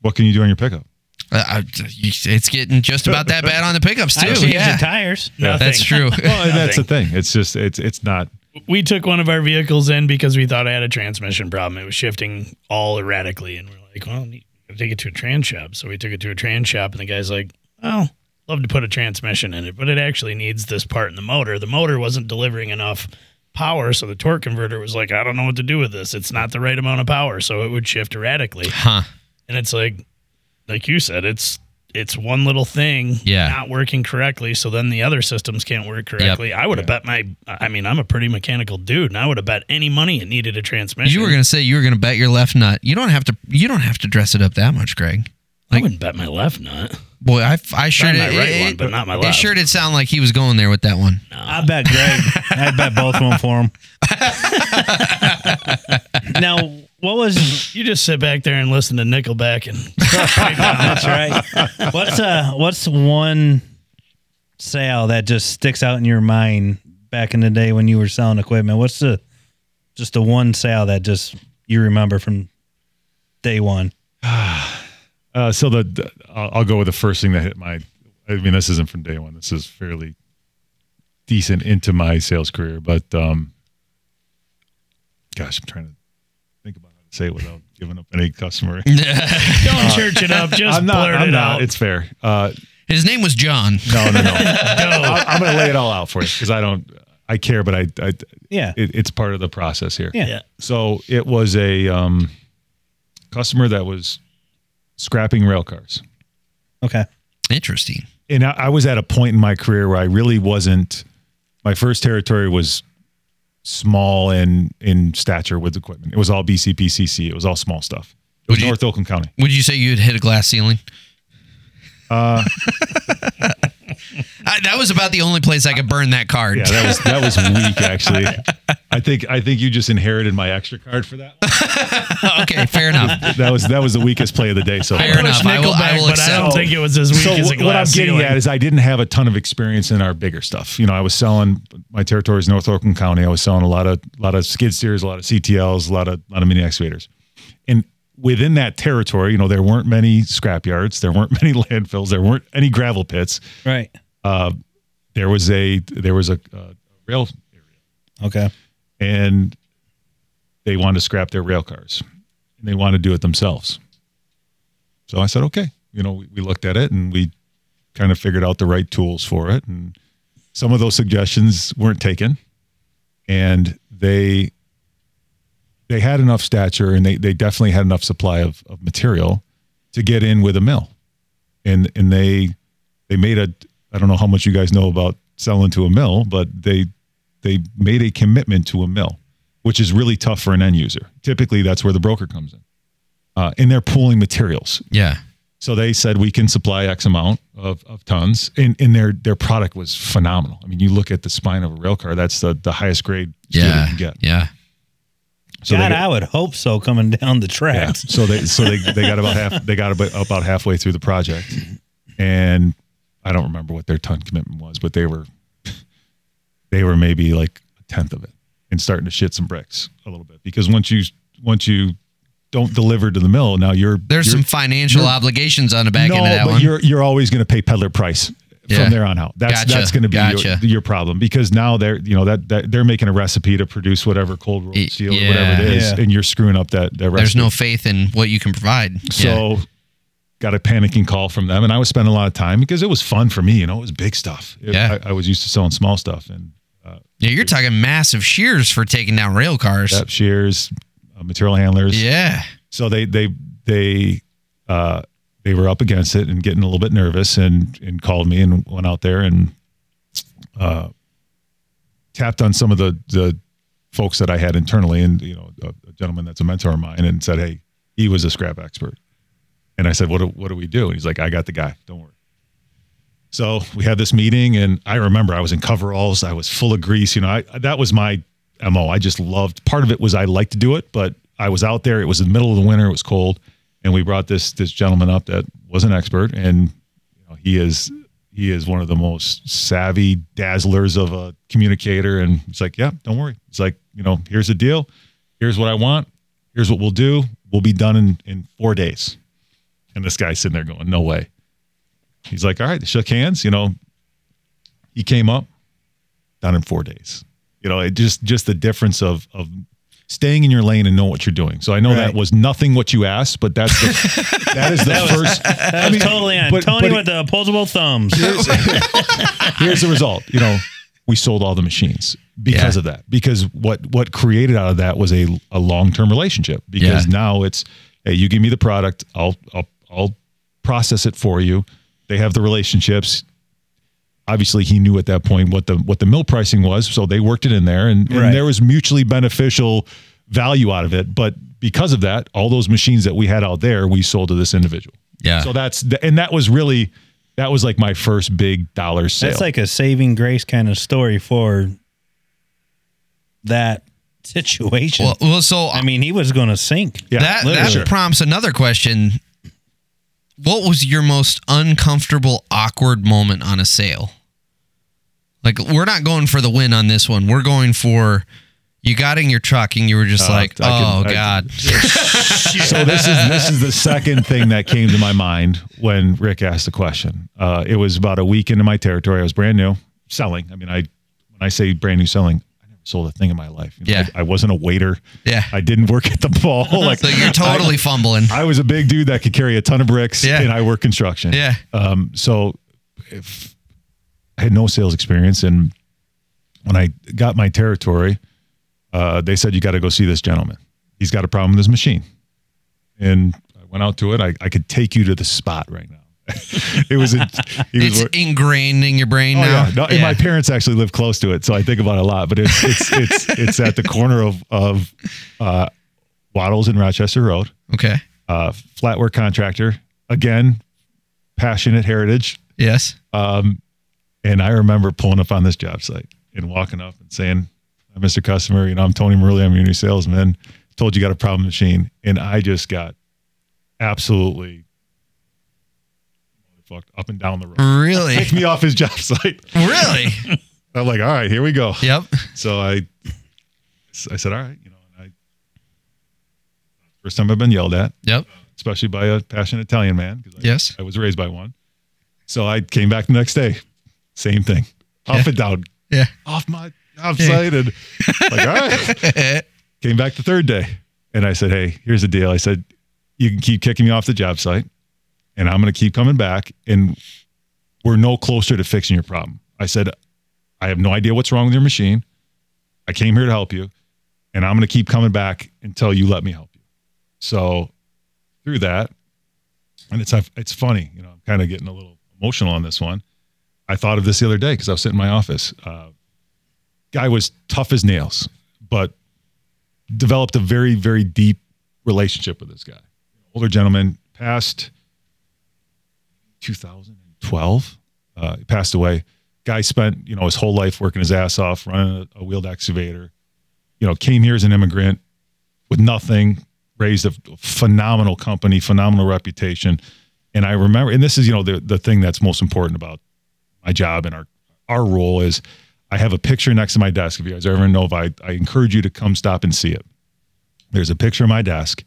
What can you do on your pickup? Uh, it's getting just about that bad on the pickups I too. changed Yeah, the tires. Nothing. that's true. [laughs] Well, that's the thing. It's just it's it's not. we took one of our vehicles in because we thought I had a transmission problem. It was shifting all erratically, and we're like, "Well, we take it to a trans shop." So we took it to a trans shop, and the guy's like, "Oh, love to put a transmission in it, but it actually needs this part in the motor. The motor wasn't delivering enough power, so the torque converter was like, I don't know what to do with this. It's not the right amount of power, so it would shift erratically." Huh. And it's like, like you said, it's it's one little thing Yeah. not working correctly. So then the other systems can't work correctly. I would have bet my, I mean, I'm a pretty mechanical dude, and I would have bet any money it needed a transmission. You were gonna say you were gonna bet your left nut. You don't have to. You don't have to dress it up that much, Greg. I wouldn't bet my left nut. Boy, I, I sure Try did. my right it, one, but not my It left. sure did sound like he was going there with that one. I bet Greg. I bet both of them for him. [laughs] now, what was? You just sit back there and listen to Nickelback and [laughs] That's right. What's uh? What's one sale that just sticks out in your mind back in the day when you were selling equipment? What's the just the one sale that just you remember from day one? Uh, so the, the I'll, I'll go with the first thing that hit my. I mean, this isn't from day one. This is fairly decent into my sales career, but um, gosh, I'm trying to think about how to say it without giving up any customer. [laughs] don't church it up. Just I'm not. blurt I'm it not. out. It's fair. Uh, His name was John. no, no, no. [laughs] Go. I, I'm going to lay it all out for you because I don't. I care, but I. I Yeah. it, it's part of the process here. Yeah. yeah. So it was a um, customer that was scrapping rail cars. Okay. Interesting. and I, I was at a point in my career where I really wasn't. My first territory was small and in stature with equipment. It was all BCPCC. It was all small stuff. It was you- North Oakland County. Would you say you had hit a glass ceiling? Uh, [laughs] I, that was about the only place I could burn that card. yeah, that was that was [laughs] weak actually. I think I think you just inherited my extra card for that. [laughs] okay, fair enough. That was that was the weakest play of the day so far. Fair enough. Push I will- I will but I don't think it was as weak so as a what, what I'm getting ceiling. at is I didn't have a ton of experience in our bigger stuff. You know, I was selling my territory is North Oakland County. I was selling a lot of a lot of skid steers, a lot of CTLs, a lot of lot of mini excavators, and within that territory, you know, there weren't many scrap yards, there weren't [laughs] many landfills, there weren't any gravel pits. Right. There was a there was a, uh rail area. Okay. and they want to scrap their rail cars and they want to do it themselves. So I said, okay. You know, we, we looked at it and we kind of figured out the right tools for it. And some of those suggestions weren't taken. And they they had enough stature and they, they definitely had enough supply of, of material to get in with a mill. And and they they made a I don't know how much you guys know about selling to a mill, but they they made a commitment to a mill, which is really tough for an end user. Typically, that's where the broker comes in, uh, and they're pooling materials. Yeah. So they said we can supply X amount of, of tons, and, and their their product was phenomenal. I mean, you look at the spine of a rail car; that's the the highest grade steel you can get. Yeah. So God, they, I would hope so. Coming down the yeah. tracks. So they so they, they got about half they got about, about halfway through the project, and I don't remember what their ton commitment was, but they were they were maybe like a tenth of it, and starting to shit some bricks a little bit because once you once you don't deliver to the mill, now you're There's you're, some financial obligations on the back no, end of that but one. you're you're always going to pay peddler price Yeah. from there on out. That's Gotcha. that's going to be Gotcha. your, your problem because now they're you know that, that they're making a recipe to produce whatever cold rolled Y- steel or whatever it is, yeah. and you're screwing up that that recipe. There's no faith in what you can provide. So got a panicking call from them, and I was spending a lot of time because it was fun for me. You know, it was big stuff. It- Yeah. I, I was used to selling small stuff and Yeah, you're talking massive shears for taking down rail cars. depth shears, uh, material handlers. Yeah. So they they they uh, they were up against it and getting a little bit nervous and and called me and went out there and uh, tapped on some of the the folks that I had internally and you know a, a gentleman that's a mentor of mine and said, hey, he was a scrap expert, and I said, what do, what do we do? And he's like, I got the guy. Don't worry. So we had this meeting, and I remember I was in coveralls. I was full of grease. You know, I that was my mo. I just loved. Part of it was I liked to do it, but I was out there. It was the middle of the winter. It was cold, and we brought this this gentleman up that was an expert, and you know, he is he is one of the most savvy dazzlers of a communicator. And it's like, "Yeah, don't worry." It's like, you know, here's the deal. Here's what I want. Here's what we'll do. We'll be done in in four days. And this guy's sitting there going, "No way." He's like, "All right." They shook hands. You know, he came up done in four days. You know, it just just the difference of of staying in your lane and know what you're doing. So I know that was nothing what you asked, but that's the [laughs] that is the first. That was [laughs] totally on but- Tony but with the opposable thumbs. [laughs] here's the result. You know, we sold all the machines because Yeah. of that. Because what what created out of that was a a long term relationship. Because Yeah. now it's hey, you give me the product, I'll I'll I'll process it for you. They have the relationships. Obviously, he knew at that point what the what the mill pricing was, so they worked it in there, and, and Right. there was mutually beneficial value out of it. But because of that, all those machines that we had out there, we sold to this individual. Yeah. So that's the, and that was really that was like my first big dollar sale. That's like a saving grace kind of story for that situation. Well, well so I mean, he was going to sink. Yeah, that that prompts another question. What was your most uncomfortable, awkward moment on a sale? Like we're not going for the win on this one. We're going for you got in your truck and you were just Uh, like, I "Oh can- I- God, [laughs] [laughs] so this is this is the second thing that came to my mind when Rick asked the question. Uh, it was about a week into my territory. I was brand new selling. I mean, I when I say brand new selling, I never sold a thing in my life. You know, Yeah. I, I wasn't a waiter. Yeah. I didn't work at the mall. [laughs] like [laughs] so you're totally fumbling." I was a big dude that could carry a ton of bricks, Yeah. and I work construction. Yeah. Um, so if I had no sales experience, and when I got my territory, uh, they said you got to go see this gentleman. He's got a problem with his machine, and I went out to it. I, I could take you to the spot right now. [laughs] it was. A, was It's wor- ingrained in your brain Oh now. yeah, no, and my parents actually live close to it, so I think about it a lot. But it's it's it's [laughs] it's at the corner of of uh, Waddles and Rochester Road okay. uh, flat contractor. Again, passionate heritage. Yes. Um, and I remember pulling up on this job site and walking up and saying, "Hi, Mr. Customer, you know, I'm Tony Marley. I'm your new salesman. Told you got a problem machine. And I just got absolutely fucked up and down the road. Really? Picked me off his job [laughs] site. really? I'm like, all right, here we go. Yep. So I, I said, all right, you know, and I, first time I've been yelled at Yep. especially by a passionate Italian man. I, Yes. I was raised by one. So I came back the next day, same thing, up Yeah. and down, Yeah. off my job site, and like, all right. [laughs] came back the third day, and I said, hey, here's the deal. I said, you can keep kicking me off the job site, and I'm going to keep coming back, and we're no closer to fixing your problem. I said, I have no idea what's wrong with your machine. I came here to help you, and I'm going to keep coming back until you let me help you. So through that, and it's it's funny, you know, I'm kind of getting a little emotional on this one. I thought of this the other day because I was sitting in my office. Uh, guy was tough as nails, but developed a very very deep relationship with this guy. Older gentleman, passed 2012. Uh, he passed away. Guy spent you know his whole life working his ass off, running a, a wheeled excavator. You know, came here as an immigrant with nothing, raised a phenomenal company, phenomenal reputation. And I remember, and this is, you know, the, the thing that's most important about my job and our, our role is I have a picture next to my desk. If you guys ever know if I, I encourage you to come stop and see it. There's a picture on my desk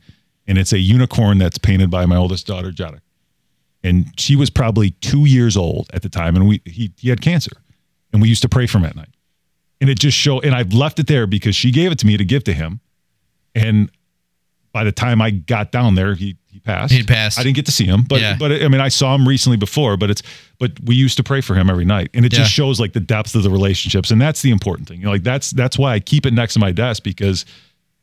and it's a unicorn that's painted by my oldest daughter, Jada. And she was probably two years old at the time. And we, he, he had cancer and we used to pray for him at night. And it just showed, and I've left it there because she gave it to me to give to him. And by the time I got down there, he he passed. He'd passed. I didn't get to see him, but Yeah. but I mean, I saw him recently before. But it's but we used to pray for him every night, and it Yeah. just shows like the depth of the relationships, and that's the important thing. You know, like that's that's why I keep it next to my desk because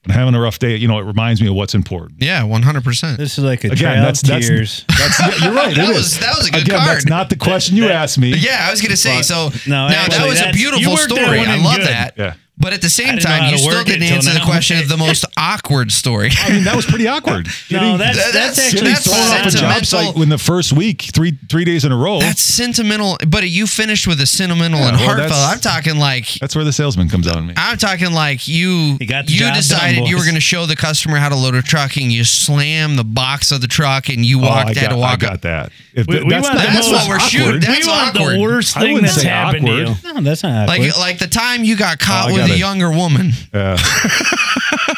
when I'm having a rough day, you know, it reminds me of what's important. Yeah, one hundred percent. This is like a Again, that's of that's, tears. [laughs] that's yeah, you're right. [laughs] That it was- is. that was a good Again, That's card. not the question you asked me. Yeah, I was gonna say. So No, now that was a beautiful story. I love good. that. Yeah. But at the same time, you to still work it didn't till answer the question of the most [laughs] awkward story. I mean, that was pretty awkward. [laughs] No, that's That- that's, that's- actually that's thrown off a job site in the first week, three three days in a row. That's sentimental, but you finished with a sentimental Yeah, and well, heartfelt. I'm talking like That's where the salesman comes out in me. I'm talking like you. He got you job done, decided you were going to show the customer how to load a truck, and you slam the box of the truck, and you Oh, walked I had got, to walk. I got that. If We- th- we that's want not- the That's what we're shooting. That's we want awkward. the worst thing that's happened to you. no, that's not awkward. Like like the time you got caught Oh, I with a younger woman. [laughs] Uh, [laughs]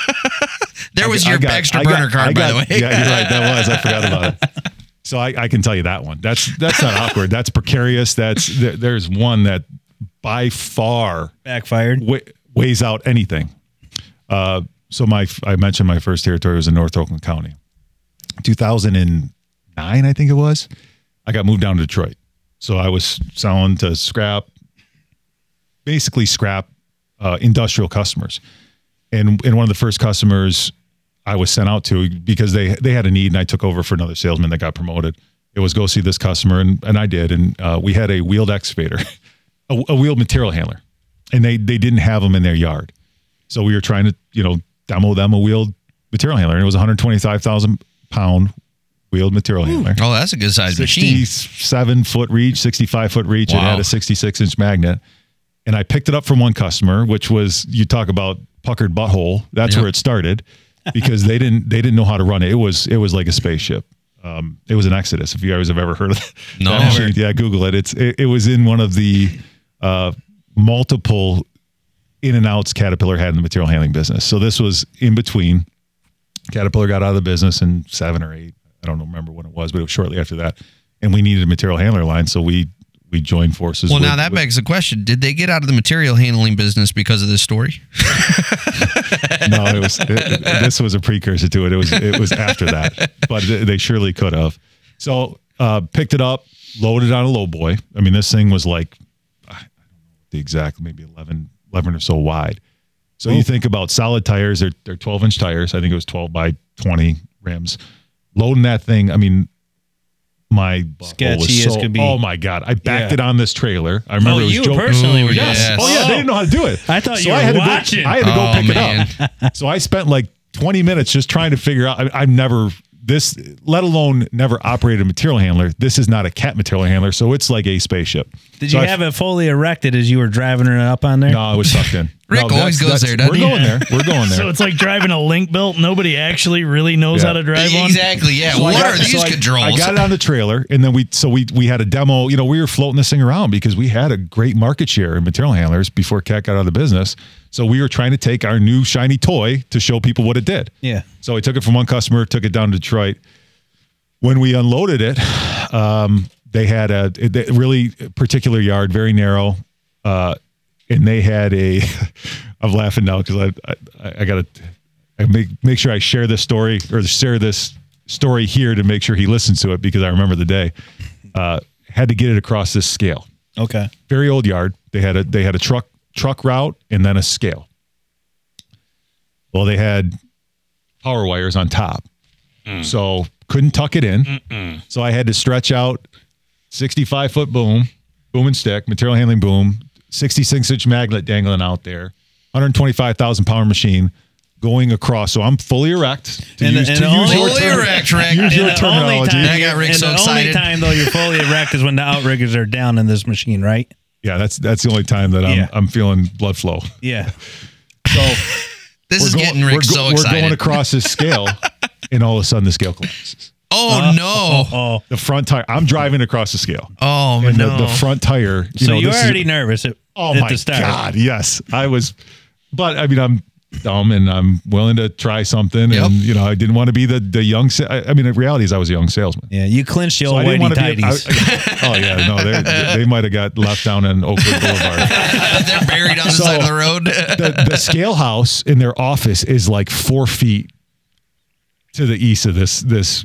There was I your got- extra got- burner card, I by the way. Yeah, you're right. That [laughs] was. I forgot about it. So I, I can tell you that one. That's that's not awkward. That's precarious. That's there, there's one that by far Backfired. wa- weighs out anything. Uh, so my I mentioned my first territory was in North Oakland County, 2009, I think it was. I got moved down to Detroit, so I was selling to scrap, basically scrap uh, industrial customers, and and one of the first customers I was sent out to because they they had a need, and I took over for another salesman that got promoted. It was go see this customer, and and I did, and uh, we had a wheeled excavator, [laughs] a, a wheeled material handler, and they they didn't have them in their yard, so we were trying to you know demo them a wheeled material handler, and it was a 125,000 pound wheeled material handler. Oh, that's a good sized machine. 67 foot reach, 65 foot reach. It had a 66 inch magnet. And I picked it up from one customer, which was you talk about puckered butthole. That's Yep. where it started because they didn't they didn't know how to run it. It was it was like a spaceship. Um, it was an Exodus. If you guys have ever heard of that No. [laughs] yeah, Google it. It's it, it was in one of the uh, multiple in and outs Caterpillar had in the material handling business. So this was in between. Caterpillar got out of the business in seven or eight. I don't remember when it was, but it was shortly after that. And we needed a material handler line, so we we joined forces. Well, with- now that with- begs the question: Did they get out of the material handling business because of this story? [laughs] no, it was it, it- this was a precursor to it. It was it was after that, but they surely could have. So uh, picked it up, loaded on a low boy. I mean, this thing was like I don't know the exact, maybe 11, 11 or so wide. So you think about solid tires; they're they're twelve inch tires. I think it was twelve by twenty rims. Loading that thing, I mean. My butthole Sketchy was as so, could be. Oh my god! I backed Yeah. it on this trailer. I remember Oh, it was you joke- personally were Yes. Yes. Oh yeah, they didn't know how to do it. I thought you I were had to go- watching. I had to go Oh, pick man. it up. [laughs] So I spent like 20 minutes just trying to figure out. I, I've never this, let alone never operated a material handler. This is not a cat material handler, so it's like a spaceship. Did So you I- have it fully erected as you were driving it up on there? No, it was sucked in. Rick No, always goes there, doesn't We're he? going there. We're going there. [laughs] So it's like driving a link belt. Nobody actually really knows Yeah. how to drive one. Exactly. Yeah. So what got- are these so controls? I got it on the trailer, and then we so we we had a demo. You know, we were floating this thing around because we had a great market share in material handlers before Cat got out of the business. So we were trying to take our new shiny toy to show people what it did. Yeah. So we took it from one customer, took it down to Detroit. When we unloaded it, um, they had a, a really particular yard, very narrow, uh, and they had a. [laughs] I'm laughing now because I I, I got to I make make sure I share this story or share this story here to make sure he listens to it because I remember the day. Uh, had to get it across this scale Okay. very old yard. They had a they had a truck truck route and then a scale. Well, they had power wires on top, so couldn't tuck it in. So I had to stretch out sixty five foot boom, boom and stick, material handling boom, sixty six inch magnet dangling out there, one hundred twenty five thousand pound machine. Going across, so I'm fully erect. To And the- use, and to the use only- your Fully term- erect, Rick. Use your And the only terminology. time, That got Rick and so the excited. only time though you're fully erect is when the outriggers are down in this machine, right? Yeah, that's that's the only time that I'm Yeah. I'm feeling blood flow. Yeah. [laughs] So this is going- getting Rick we're, go- so we're going across this scale, [laughs] and all of a sudden the scale collapses. Oh uh, no! Oh. The front tire. I'm driving across the scale, Oh and no! the, the front tire. You so know, you're this is- already nervous at, oh at my the start. god, yes, I was. But I mean, I'm dumb, and I'm willing to try something. Yep. And you know, I didn't want to be the the young. sa- I, I mean, the reality is, I was a young salesman. Yeah, you clinched the So old I didn't whitey want to be. I- tighties. I- [laughs] oh yeah, no, they they might have got left down in Oakwood Boulevard. [laughs] They're buried on the So- side of the road. the, the scale house in their office is like four feet to the east of this this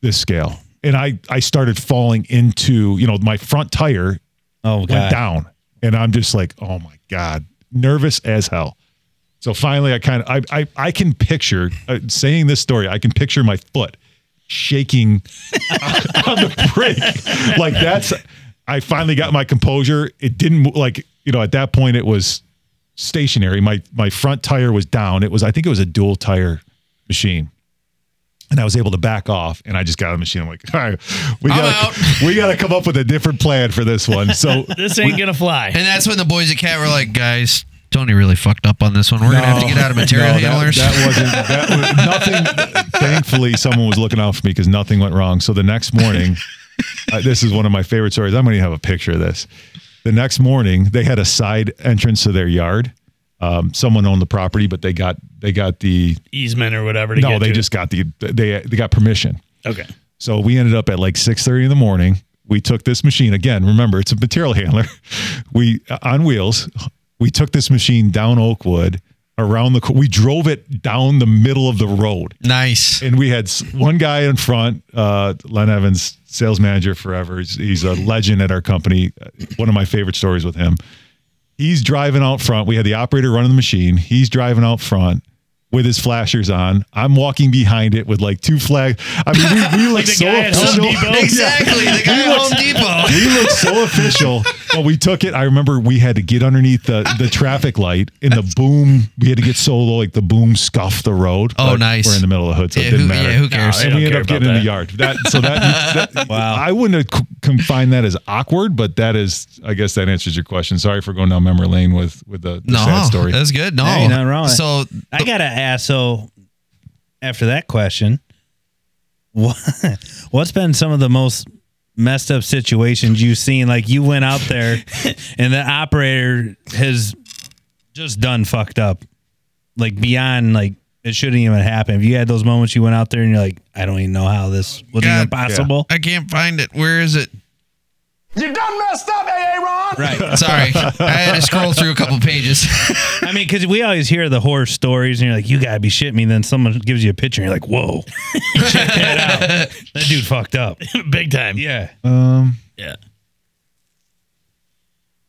this scale. And I I started falling into, you know, my front tire Oh went god. down. And I'm just like, oh my God, nervous as hell. So finally, I kind of, I, I, I can picture uh, saying this story. I can picture my foot shaking [laughs] on the brake. Like that's, I finally got my composure. It didn't like, you know, at that point it was stationary. My, my front tire was down. It was, I think it was a dual tire machine. And I was able to back off, and I just got on the machine. I'm like, [laughs] all right, we got [laughs] we got to come up with a different plan for this one. So [laughs] This ain't gonna fly. And that's when the boys at Cat were like, guys, Tony really fucked up on this one. We're gonna have to get out of material no, that- handlers. That, wasn't that was nothing. thankfully, someone was looking out for me because nothing went wrong. So the next morning, uh, this is one of my favorite stories. I'm going to have a picture of this. The next morning, they had a side entrance to their yard. Um, someone owned the property, but they got they got the Easement or whatever. To no, they just got the they they got permission. okay. So we ended up at like six thirty in the morning. We took this machine again. Remember, it's a material [laughs] handler. We on wheels. We took this machine down Oakwood around the. We drove it down the middle of the road, nice. and we had one guy in front. Uh, Len Evans, sales manager forever. He's, he's a legend at our company. One of my favorite stories with him. He's driving out front. We had the operator running the machine. He's driving out front with his flashers on. I'm walking behind it with like two flags. I mean, we, we [laughs] look the so guy at Home official. Exactly. The guy at Home Depot. [laughs] We look so official. But we took it. I remember we had to get underneath the, the traffic light and the boom. We had to get so low, like the boom scuffed the road. Oh, nice. We're in the middle of the hood, so Yeah, it didn't who- matter. yeah, who cares? No, And we ended up care getting in the yard. That so that, [laughs] that Wow. I wouldn't have c- confine that as awkward, but that is, I guess that answers your question. Sorry for going down memory lane with with the, the No, sad story. that's good. No, Hey, nothing wrong with it. So I gotta ask. So, after that question, [laughs] what what's been some of the most messed up situations you've seen? Like you went out there, [laughs] and the operator has just done fucked up, like beyond like it shouldn't even happen. Have you had those moments you went out there and you're like, I don't even know how this was God, even possible? I can't find it. Where is it? You done messed up, AA Ron. Right. Sorry, I had to scroll through a couple pages. [laughs] I mean, because we always hear the horror stories, and you're like, "You gotta be shitting me." Then someone gives you a picture, and you're like, "Whoa, [laughs] check that out! That dude fucked up." [laughs] Big time. Yeah, um, Yeah.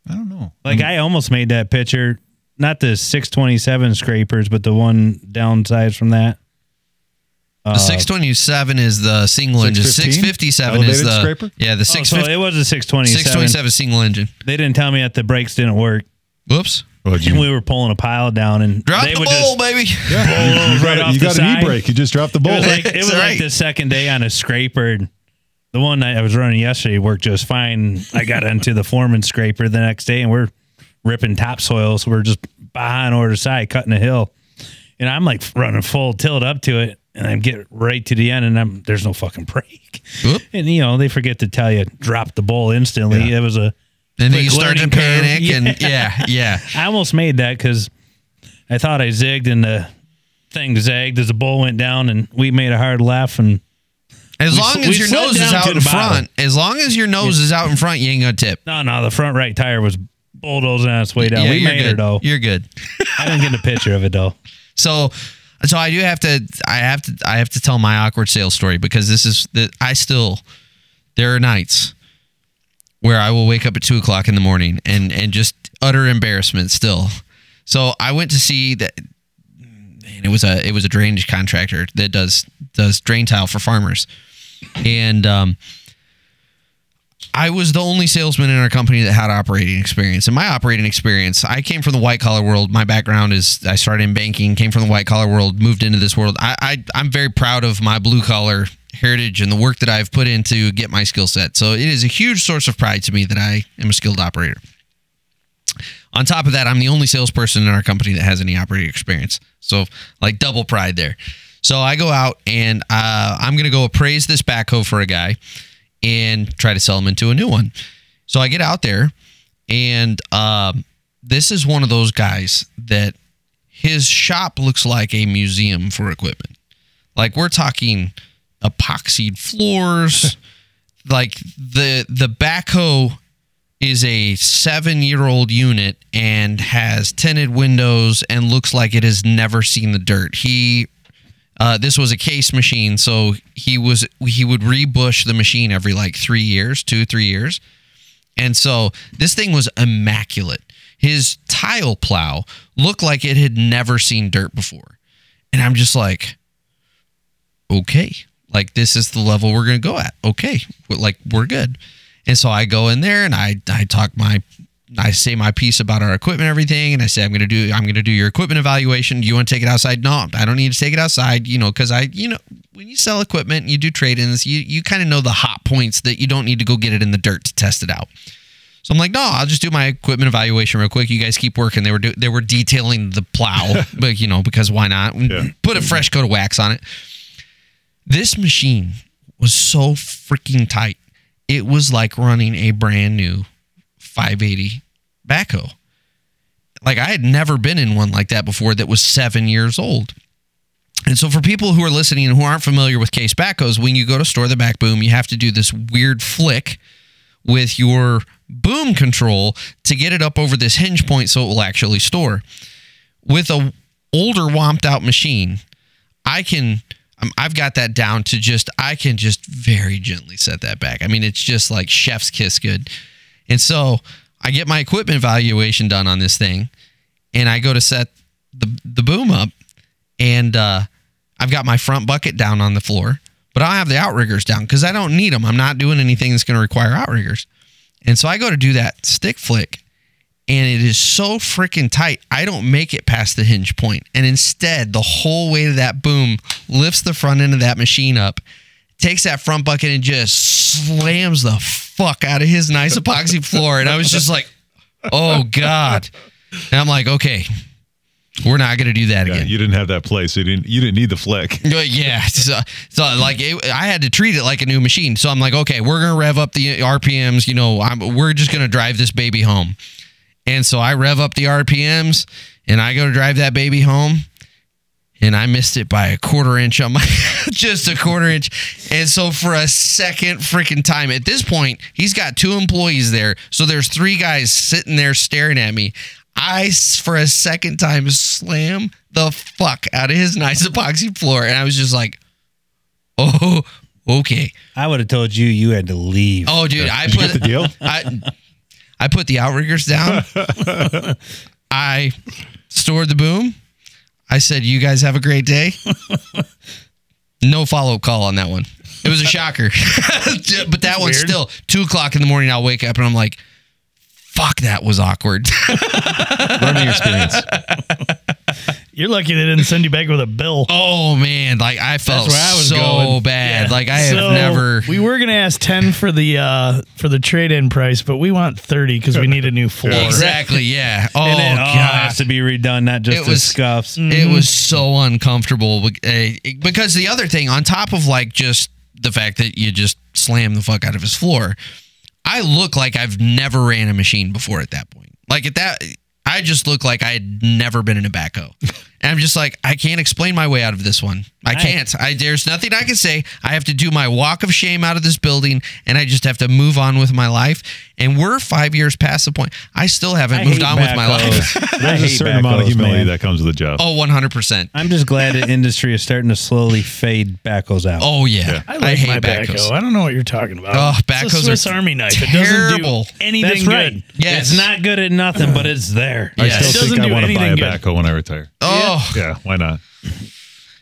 I don't know. like I almost made that picture, not the 627 scrapers, but the one downsides from that. The uh, 627 is the single engine. 615? 657 is Elevated the scraper? yeah the Oh, so 650, it was a 627. 627 single engine. They didn't tell me that the brakes didn't work, Whoops! Well, and you, we were pulling a pile down, and Drop they the would bowl, just. baby. yeah, you right got, off you the got an side. e-brake. You just dropped the It bowl. was like it was That's like the second day on a scraper. and The one that I was running yesterday worked just fine. I got into the foreman scraper the next day, and we're ripping topsoil. So we're just behind over the side, cutting a hill, and I'm like running full tilt up to it, and I get right to the end, and I'm there's no fucking brake. Whoop. And you know they forget to tell you drop the bowl instantly. Yeah. It was a And then you start to panic, [laughs] Yeah. and yeah, yeah. I almost made that because I thought I zigged and the thing zagged as the bowl went down, and we made a hard left. And As We long as your nose is out in bottom. front, as long as your nose is out in front, you ain't gonna tip. no, no, the front right tire was bulldozing on its way down. Yeah, we made her good. though. You're good. I didn't get a picture of it though. [laughs] So, so I do have to, I have to, I have to tell my awkward sales story because this is the, I still, there are nights where I will wake up at two o'clock in the morning and and just utter embarrassment still. So I went to see that, and it was a it was a drainage contractor that does does drain tile for farmers, and um, I was the only salesman in our company that had operating experience. And my operating experience, I came from the white collar world. My background is I started in banking, came from the white collar world, moved into this world. I, I I'm very proud of my blue collar heritage and the work that I've put in to get my skill set. So it is a huge source of pride to me that I am a skilled operator. On top of that, I'm the only salesperson in our company that has any operating experience. So, like, double pride there. So, I go out and uh, I'm going to go appraise this backhoe for a guy and try to sell them into a new one. So, I get out there, and um, this is one of those guys that his shop looks like a museum for equipment. Like, we're talking epoxied floors. [laughs] like the the backhoe is a seven year old unit and has tinted windows and looks like it has never seen the dirt. He Uh, this was a case machine, so he was he would rebush the machine every like three years, two three years, and so this thing was immaculate. His tile plow looked like it had never seen dirt before, and I'm just like, okay, like this is the level we're gonna go at. Okay, like we're good. And so I go in there and I I talk my I say my piece about our equipment, and everything, and I say I'm gonna do I'm gonna do your equipment evaluation. Do you want to take it outside? No, I don't need to take it outside. You know, because I you know when you sell equipment, and you do trade-ins. You you kind of know the hot points that you don't need to go get it in the dirt to test it out. So I'm like, no, I'll just do my equipment evaluation real quick. You guys keep working. They were do- they were detailing the plow, [laughs] but you know because why not? Put a fresh coat of wax on it. This machine was so freaking tight. It was like running a brand new 580 backhoe. Like I had never been in one like that before that was seven years old. And so for people who are listening and who aren't familiar with case backhoes, when you go to store the back boom, you have to do this weird flick with your boom control to get it up over this hinge point so it will actually store. With a older womped out machine, I can um, I've got that down to just I can just very gently set that back. I mean, it's just like chef's kiss good. And so I get my equipment evaluation done on this thing, and I go to set the the boom up, and uh, I've got my front bucket down on the floor, but I have the outriggers down because I don't need them. I'm not doing anything that's going to require outriggers. And so I go to do that stick flick, and it is so freaking tight. I don't make it past the hinge point, and instead, the whole weight of that boom lifts the front end of that machine up, takes that front bucket, and just slams the fuck out of his nice epoxy floor. And I was just like, "Oh God!" And I'm like, "Okay, we're not gonna do that Yeah, again." you didn't have that place. So you didn't. You didn't need the flick. [laughs] Yeah, so, so like it, I had to treat it like a new machine. So I'm like, okay, we're gonna rev up the RPMs. You know, I'm, we're just gonna drive this baby home. And so I rev up the RPMs, and I go to drive that baby home, and I missed it by a quarter inch on my, [laughs] just a quarter inch. And so for a second freaking time, at this point, he's got two employees there, so there's three guys sitting there staring at me. I for a second time, slam the fuck out of his nice [laughs] epoxy floor. And I was just like, oh, okay. I would have told you you had to leave. Oh, dude, I Did you put the deal? [laughs] I, I put the outriggers down. I stored the boom. I said, you guys have a great day. [laughs] No follow up call on that one. It was a shocker. [laughs] but that one's weird. still two o'clock in the morning. I'll wake up and I'm like, fuck, that was awkward. [laughs] Learning experience. You're lucky they didn't send you back with a bill. Oh man, like I felt where I was so going. bad. Like I have So, never. We were gonna ask ten for the uh for the trade in price, but we want thirty because we need a new floor. [laughs] Exactly. Yeah. [laughs] Oh and it god. has to be redone, not just It the was- scuffs. It was so uncomfortable uh, because the other thing, on top of like just the fact that you just slam the fuck out of his floor, I look like I've never ran a machine before at that point. Like at that, I just look like I had never been in a backhoe. [laughs] And I'm just like, I can't explain my way out of this one. I can't. I there's nothing I can say. I have to do my walk of shame out of this building, and I just have to move on with my life. And we're five years past the point. I still haven't I moved on with my life. [laughs] There's a certain amount of humility man. that comes with the job. Oh, 100 percent. I'm just glad the industry is starting to slowly fade backhoes out. Oh yeah, Yeah. I like hate my backhoes. backhoe. I don't know what you're talking about. Oh, it's a backhoes Swiss are Army knife. It terrible. doesn't do anything That's right. good. Yes. It's not good at nothing, but it's there. I Yes. It still think doesn't I want to buy a anything good. backhoe when I retire. Oh, Yeah, why not?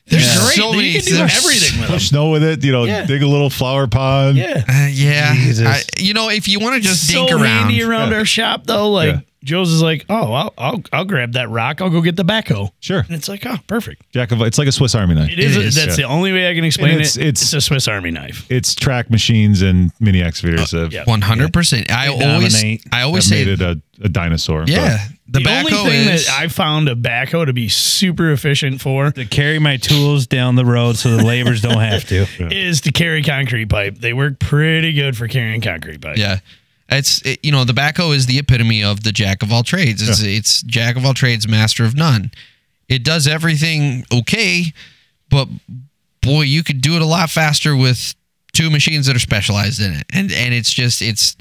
there's Yeah. Great. so many. you can do there's- everything with them. Push snow with it. You know, Yeah. dig a little flower pond. Yeah. Uh, yeah, I, you know, if you want to just so around, handy around Yeah. our shop though. Like Yeah. Joe's is like, oh, I'll, I'll I'll grab that rock. I'll go get the backhoe. Sure. And it's like, oh, perfect. Jack of it's like a Swiss Army knife. It is. is, that's yeah. the only way I can explain it's- it. it's- It's a Swiss Army knife. It's track machines and mini excavators have, yeah. one hundred percent. I always. I always have say, made it a, a dinosaur. but- yeah, the, The, only thing is. that I found a backhoe to be super efficient for To carry my tools down the road so the laborers don't have to. [laughs] is to carry concrete pipe. They work pretty good for carrying concrete pipe. yeah, it's it, you know the backhoe is the epitome of the jack of all trades. It's it's jack of all trades, master of none. It does everything okay, but boy, you could do it a lot faster with two machines that are specialized in it, and and it's just it's.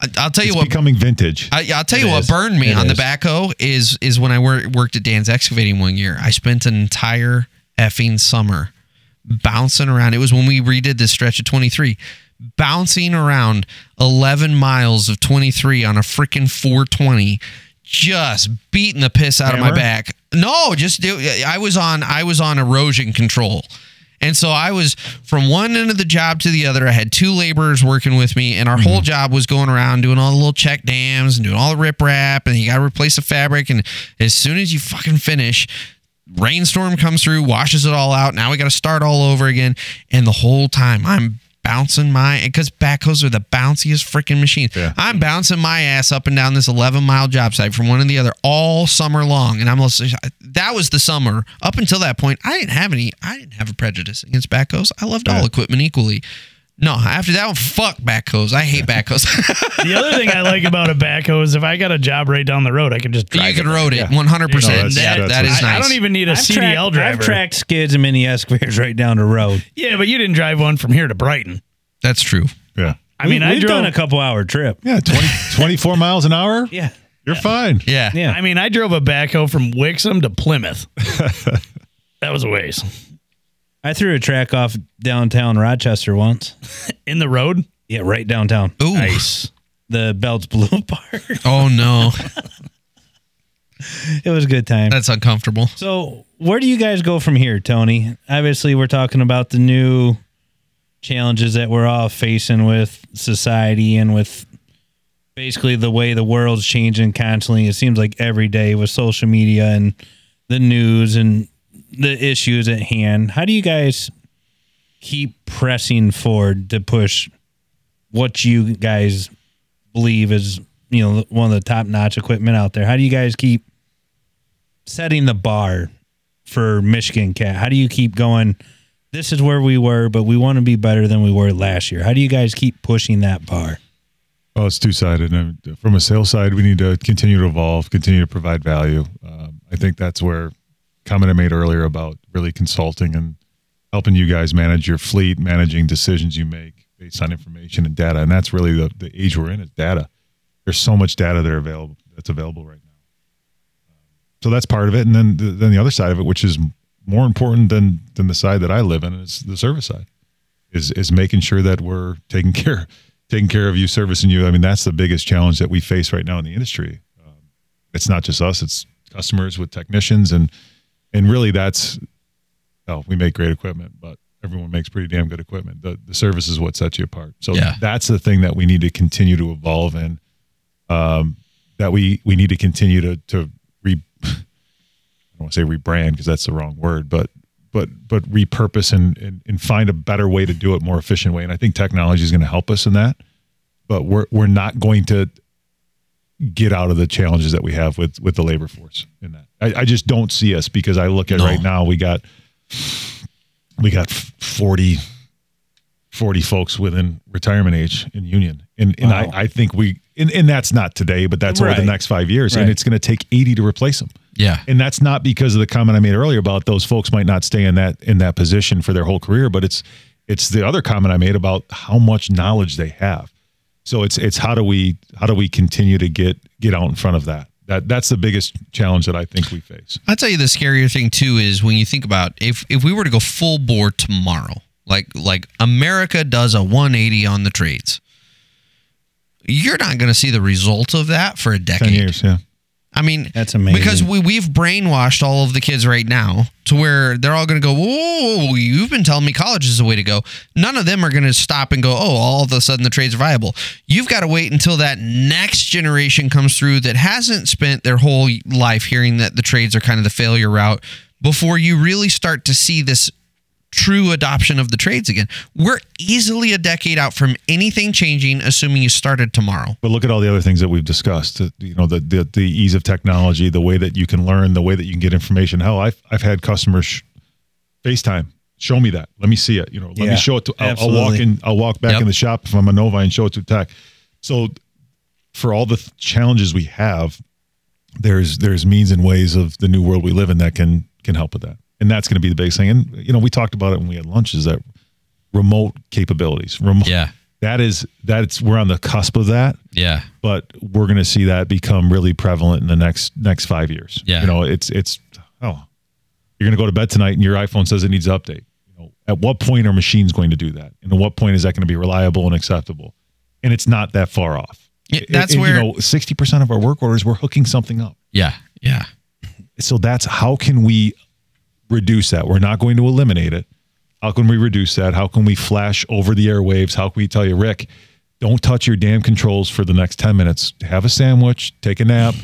I- I'll tell you It's what becoming vintage. I, I'll tell It you what, burned me It on the is. backhoe is is when I wor- worked at Dan's Excavating one year. I spent an entire effing summer, bouncing around. It was when we redid this stretch of 23, bouncing around 11 miles of 23 on a freaking 420, just beating the piss out of my back. No, just do- I was on I was on erosion control. And so I was from one end of the job to the other. I had two laborers working with me, and our whole mm-hmm. job was going around doing all the little check dams and doing all the riprap, and you got to replace the fabric. And as soon as you fucking finish, rainstorm comes through, washes it all out. Now we got to start all over again. And the whole time I'm bouncing my because backhoes are the bounciest freaking machine. Yeah. I'm bouncing my ass up and down this 11 mile job site from one to the other all summer long. And I'm that was the summer. Up until that point, I didn't have any, I didn't have a prejudice against backhoes. I loved all Yeah. equipment equally. No, after that one, fuck backhoes. I hate backhoes. [laughs] The other thing I like [laughs] about a backhoe is if I got a job right down the road, I can just drive you can road it 100%. No, that's- yeah, that's that is what- nice. I, I don't even need a I've CDL tracked- driver. I've tracked skids and mini excavators right down the road. yeah, but you didn't drive one from here to Brighton. That's true. Yeah. I mean, we, I have drove. done a couple hour trip. Yeah. 20, [laughs] 24 miles an hour. Yeah, You're fine. Yeah. yeah. I mean, I drove a backhoe from Wixom to Plymouth. that was a ways I threw a track off downtown Rochester once. [laughs] in the road. Yeah, right downtown. Ooh. Nice. The Belts Blue [laughs] Park. Oh, no. [laughs] it was a good time. That's uncomfortable. So, where do you guys go from here, Tony? Obviously, we're talking about the new challenges that we're all facing with society and with basically the way the world's changing constantly. It seems like every day with social media and the news and the issues at hand. How do you guys keep pressing forward to push what you guys believe is, you know, one of the top notch equipment out there? How do you guys keep setting the bar for Michigan Cat? How do you keep going? This is where we were, but we want to be better than we were last year. How do you guys keep pushing that bar? Well, it's two sided. From a sales side, we need to continue to evolve, continue to provide value. Um, I think that's where comment I made earlier about really consulting and helping you guys manage your fleet, managing decisions you make based on information and data. And that's really the, the age we're in is data. There's so much data that available that's available right now. So that's part of it. And then the, then the other side of it, which is more important than than the side that I live in, is the service side. Is is making sure that we're taking [laughs] care taking care of you, servicing you. I mean, that's the biggest challenge that we face right now in the industry. Um, it's not just us; it's customers with technicians, and and really, that's well, we make great equipment, but everyone makes pretty damn good equipment. The the service is what sets you apart. So Yeah. that's the thing that we need to continue to evolve in. Um, that we we need to continue to to re. [laughs] I don't want to say rebrand because that's the wrong word, but but but repurpose and, and and find a better way to do it, more efficient way. And I think technology is going to help us in that. But we're we're not going to get out of the challenges that we have with with the labor force in that. I, I just don't see us because I look at No. right now we got we got 40 40 folks within retirement age in union. And and Wow. I, I think we and, and that's not today, but that's over the next five years. And it's going to take 80 to replace them. Yeah. And that's not because of the comment I made earlier about those folks might not stay in that in that position for their whole career, but it's it's the other comment I made about how much knowledge they have. So it's it's how do we how do we continue to get get out in front of that? That that's the biggest challenge that I think we face. I'll tell you the scarier thing too is when you think about if if we were to go full bore tomorrow, like like America does a 180 on the trades, you're not going to see the result of that for a decade. Ten years, yeah. I mean, That's amazing. Because we we've brainwashed all of the kids right now to where they're all going to go. Whoa, you've been telling me college is the way to go. None of them are going to stop and go. Oh, all of a sudden the trades are viable. You've got to wait until that next generation comes through that hasn't spent their whole life hearing that the trades are kind of the failure route before you really start to see this true adoption of the trades again. We're easily a decade out from anything changing, assuming you started tomorrow. But look at all the other things that we've discussed. You know, the, the the ease of technology, the way that you can learn, the way that you can get information. Hell, I've I've had customers sh- FaceTime. Show me that. Let me see it. You know, let Yeah, me show it to. I'll, I'll walk in. I'll walk back Yep. in the shop if I'm a Nova and show it to tech. So, for all the th- challenges we have, there's there's means and ways of the new world we live in that can can help with that, and that's going to be the biggest thing. And you know, we talked about it when we had lunch. Is that remote capabilities? Remote. Yeah. That is that's we're on the cusp of that Yeah. but we're going to see that become really prevalent in the next next five years. Yeah. you know, it's it's oh, you're going to go to bed tonight and your iPhone says it needs to update. You know, at what point are machines going to do that? And at what point is that going to be reliable and acceptable? And it's not that far off. Yeah, that's And, where- you know 60% of our work orders we're hooking something up. Yeah, yeah, So that's how can we reduce that? We're not going to eliminate it. How can we reduce that? How can we flash over the airwaves? How can we tell you, Rick, don't touch your damn controls for the next 10 minutes. Have a sandwich, take a nap.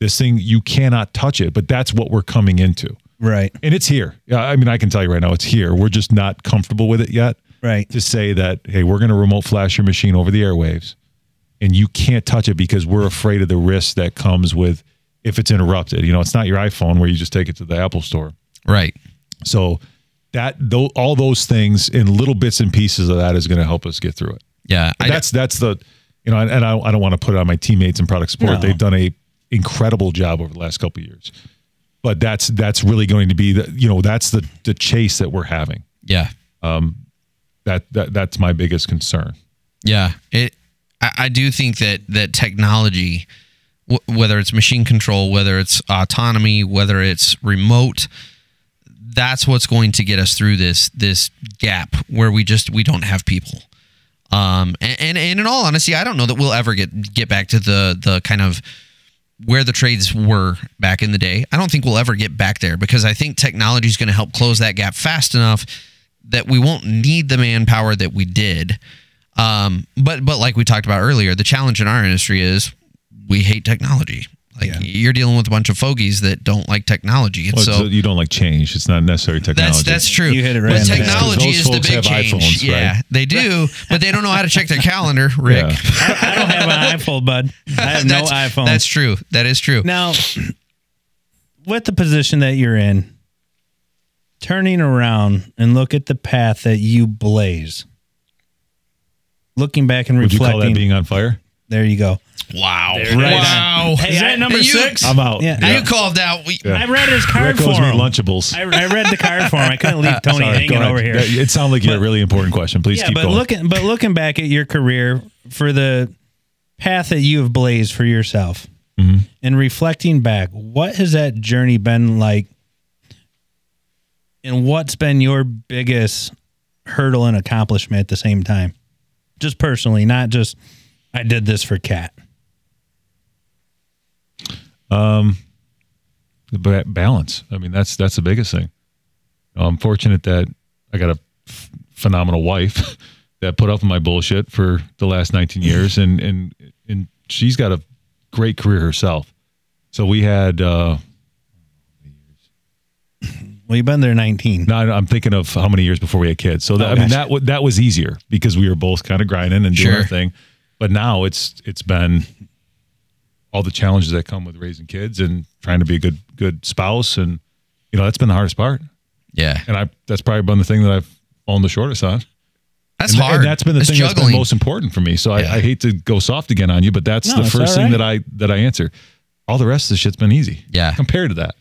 This thing, you cannot touch it, but that's what we're coming into. Right. And it's here. Yeah, I mean, I can tell you right now, it's here. We're just not comfortable with it yet. Right. To say that, hey, we're going to remote flash your machine over the airwaves and you can't touch it because we're afraid of the risk that comes with if it's interrupted. You know, it's not your iPhone where you just take it to the Apple store. Right. So that though all those things in little bits and pieces of that is going to help us get through it. Yeah, I, that's that's the you know, and, and I, I don't want to put it on my teammates in product support. No. They've done a incredible job over the last couple of years. But that's that's really going to be the you know that's the the chase that we're having. yeah, um, That that that's my biggest concern. yeah. It. I, I do think that that technology, w- whether it's machine control, whether it's autonomy, whether it's remote, that's what's going to get us through this this gap where we just we don't have people. Um, and, and, and in all honesty, I don't know that we'll ever get get back to the the kind of where the trades were back in the day. I don't think we'll ever get back there because I think technology is going to help close that gap fast enough that we won't need the manpower that we did. Um, but but like we talked about earlier, the challenge in our industry is we hate technology. Like you're dealing with a bunch of fogies that don't like technology, and Well, so so you don't like change. It's not necessary technology. that's that's true. You hit it right But on the head. technology is the big have change. iPhones, yeah, right? they do, but they don't know how to check their calendar. [laughs] Rick, Yeah. I don't have an iPhone, bud. I have no iPhone. That's true. That is true. Now, [clears throat] with the position that you're in, turning around and look at the path that you blaze, looking back and reflecting, Would you call that reflecting. being on fire? there you go. Wow. There it is. wow. Hey, Is I- that number you- six? I'm out. Yeah. You called out. We, Yeah. I read his card Rick for owes me him. Lunchables. I, I read the card for him. I couldn't leave [laughs] Tony Sorry, hanging ahead. over here. That- It sounded like you had a really important question. Please yeah, keep but going. looking but looking back at your career for the path that you have blazed for yourself Mm-hmm. and reflecting back, what has that journey been like? And what's been your biggest hurdle and accomplishment at the same time? Just personally, not just I did this for Cat. Ba- balance. I mean, that's that's the biggest thing. I'm fortunate that I got a f- phenomenal wife [laughs] that put up with my bullshit for the last 19 [laughs] years, and and and she's got a great career herself. So we had. uh Well, you've been there 19. No, I'm thinking of how many years before we had kids. So that, I mean, that wa- that was easier because we were both kind of grinding and doing Sure. our thing. But now it's it's been all the challenges that come with raising kids and trying to be a good good spouse, and you know that's been the hardest part. yeah. And I that's probably been the thing that I've fallen the shortest on. That's and, hard. and that's been the It's thing that's juggling. been most important for me. So Yeah. I, I hate to go soft again on you, but that's No, the it's first all thing that I that I answer. All the rest of the shit's been easy. Yeah. Compared to that.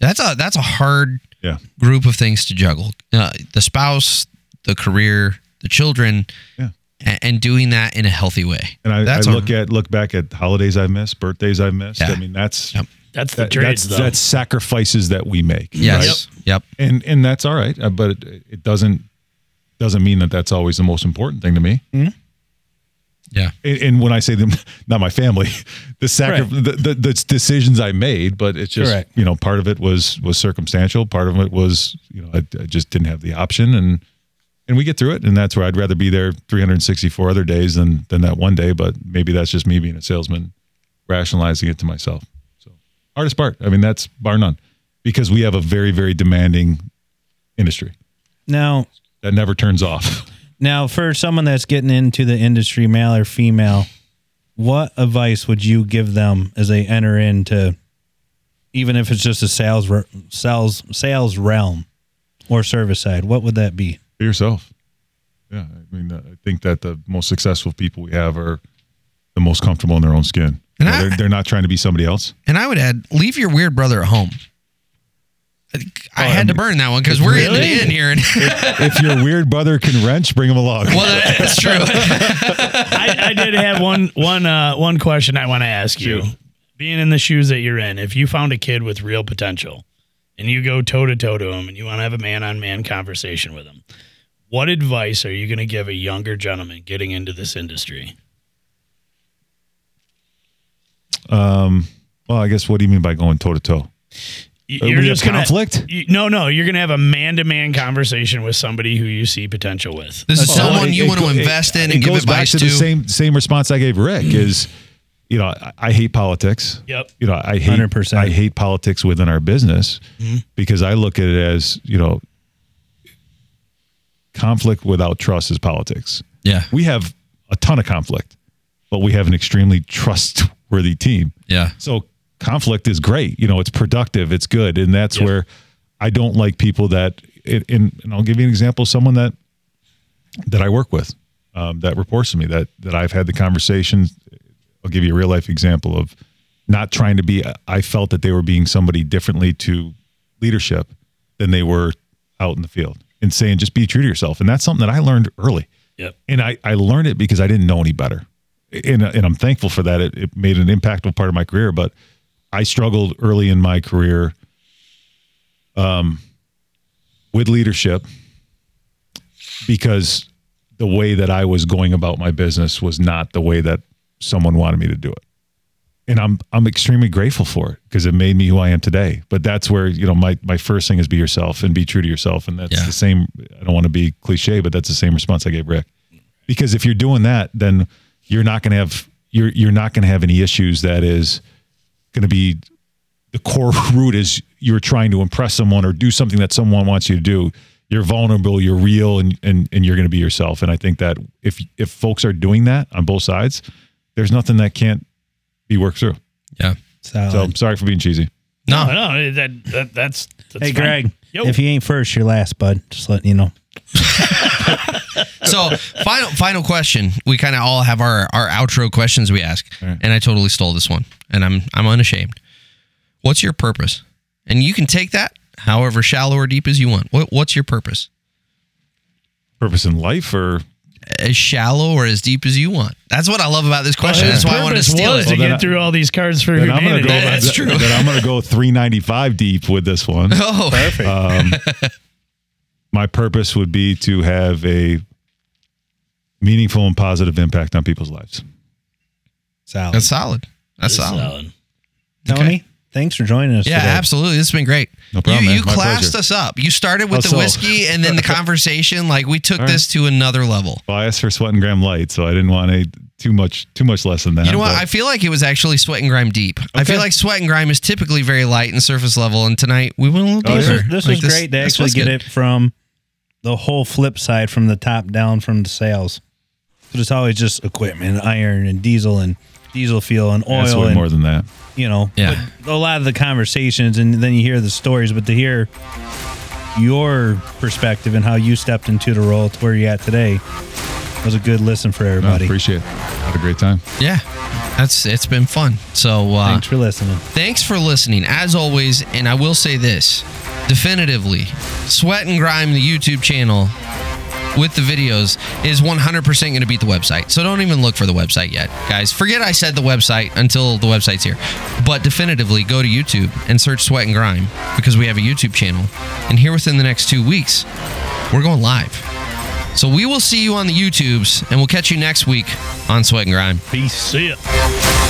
That's a that's a hard Yeah. group of things to juggle. Uh, the spouse, the career, the children, Yeah. A- and, doing that in a healthy way. And I, I That's a- look at look back at holidays I've missed, birthdays I've missed. Yeah. I mean, that's Yep. That's the that, trades, that's, though. that's sacrifices that we make. Yes. right? Yep. and and that's all right. uh, But it, it doesn't doesn't mean that that's always the most important thing to me. Yeah. And, and when I say them, [laughs] not my family, [laughs] the, sacri- Right. the, the the decisions I made, but it's just Correct. you know part of it was was circumstantial. Part of it was you know I, I just didn't have the option, and and we get through it. And that's where I'd rather be there 364 other days than than that one day. But maybe that's just me being a salesman, rationalizing it to myself. So hardest part. I mean, that's bar none, because we have a very very demanding industry Now, that never turns off. [laughs] Now, for someone that's getting into the industry, male or female, what advice would you give them as they enter into, even if it's just a sales sales sales realm or service side? What would that be? Be yourself. Yeah, I mean, I think that the most successful people we have are the most comfortable in their own skin. And You know, I- they're, they're not trying to be somebody else. And I would add, leave your weird brother at home. I- I had to burn that one because we're getting to the end here. And if your weird brother can wrench, bring him along. well, that's true. [laughs] I, I did have one one uh, one question I want to ask you. Being in the shoes that you're in, if you found a kid with real potential and you go toe to toe to him and you want to have a man on man conversation with him, what advice are you going to give a younger gentleman getting into this industry? Um, well, I guess what do you mean by going toe to toe? You're just have gonna- conflict? you- no, no, you're going to have a man to man conversation with somebody who you see potential with. This is Well, someone it- you it want to go- it- invest in it and give goes back advice to to. the same same response I gave Rick is, you know, I, I hate politics. Yep. You know, I hate 100%. I hate politics within our business because I look at it as you know, conflict without trust is politics. Yeah. We have a ton of conflict, but we have an extremely trustworthy team. Yeah. So conflict is great. You know, it's productive, it's good, and that's Yep. where I don't like people that. And, and I'll give you an example: someone that that I work with, um, that reports to me, that that I've had the conversations. I'll give you a real life example of not trying to be. I felt that they were being somebody differently to leadership than they were out in the field, and saying just be true to yourself. And that's something that I learned early Yep. and I, I learned it because I didn't know any better. And, and I'm thankful for that. It, it made an impactful part of my career, but I struggled early in my career um, with leadership because the way that I was going about my business was not the way that someone wanted me to do it. And I'm I'm extremely grateful for it because it made me who I am today. But that's where, you know, my my first thing is be yourself and be true to yourself. And that's Yeah. the same I don't want to be cliche, but that's the same response I gave Rick. Because if you're doing that, then you're not gonna have you're you're not gonna have any issues that is gonna be the core [laughs] root is you're trying to impress someone or do something that someone wants you to do. You're vulnerable, you're real, and and and you're going to be yourself. And I think that if if folks are doing that on both sides, there's nothing that can't be worked through. Yeah. Solid. So sorry for being cheesy. No, No. no, that, that that's, that's hey, fine. Greg, Yo. if you ain't first, you're last, bud. Just letting you know. [laughs] So final final question. We kind of all have our our outro questions we ask, right. and I totally stole this one, and I'm I'm unashamed. What's your purpose? And you can take that however shallow or deep as you want. What what's your purpose? Purpose in life, or As shallow or as deep as you want. That's what I love about this question. His That's why I wanted to steal was it. to Well, get I- through all these cards for then I'm gonna go. [laughs] That's then- true. Then I'm going to go 395 deep with this one. [laughs] Oh, Perfect. Um, [laughs] my purpose would be to have a meaningful and positive impact on people's lives. Solid. that's solid. That's That's solid. solid. Tony, okay. Thanks for joining us Yeah, today. absolutely. This has been great. No problem, You, you classed pleasure. us up. You started with How the so? whiskey and then the [laughs] conversation. Like we took All this to another level. Well, I asked for sweat and grime light, so I didn't want a too much too much less than that. You know what? but- I feel like it was actually sweat and grime deep. I feel like sweat and grime is typically very light and surface level, and tonight we went a little Oh, This deeper. is, this Like is great to actually get good. it from the whole flip side, from the top down, from the sales. So it's always just equipment, iron and diesel and diesel fuel and That's oil way and more than that. you know, Yeah. but a lot of the conversations and then you hear the stories, but to hear your perspective and how you stepped into the role to where you're at today was a good listen for No, everybody. appreciate it. Had a great time. Yeah, that's it's been fun. So uh, Thanks for listening. thanks for listening as always. And I will say this definitively: Sweat and Grime, the YouTube channel with the videos, is 100% going to beat the website. So don't even look for the website yet, guys. Forget I said the website until the website's here. But definitively go to YouTube and search Sweat and Grime because we have a YouTube channel. And here within the next two weeks, we're going live. So we will see you on the YouTubes, and we'll catch you next week on Sweat and Grime. Peace. See ya.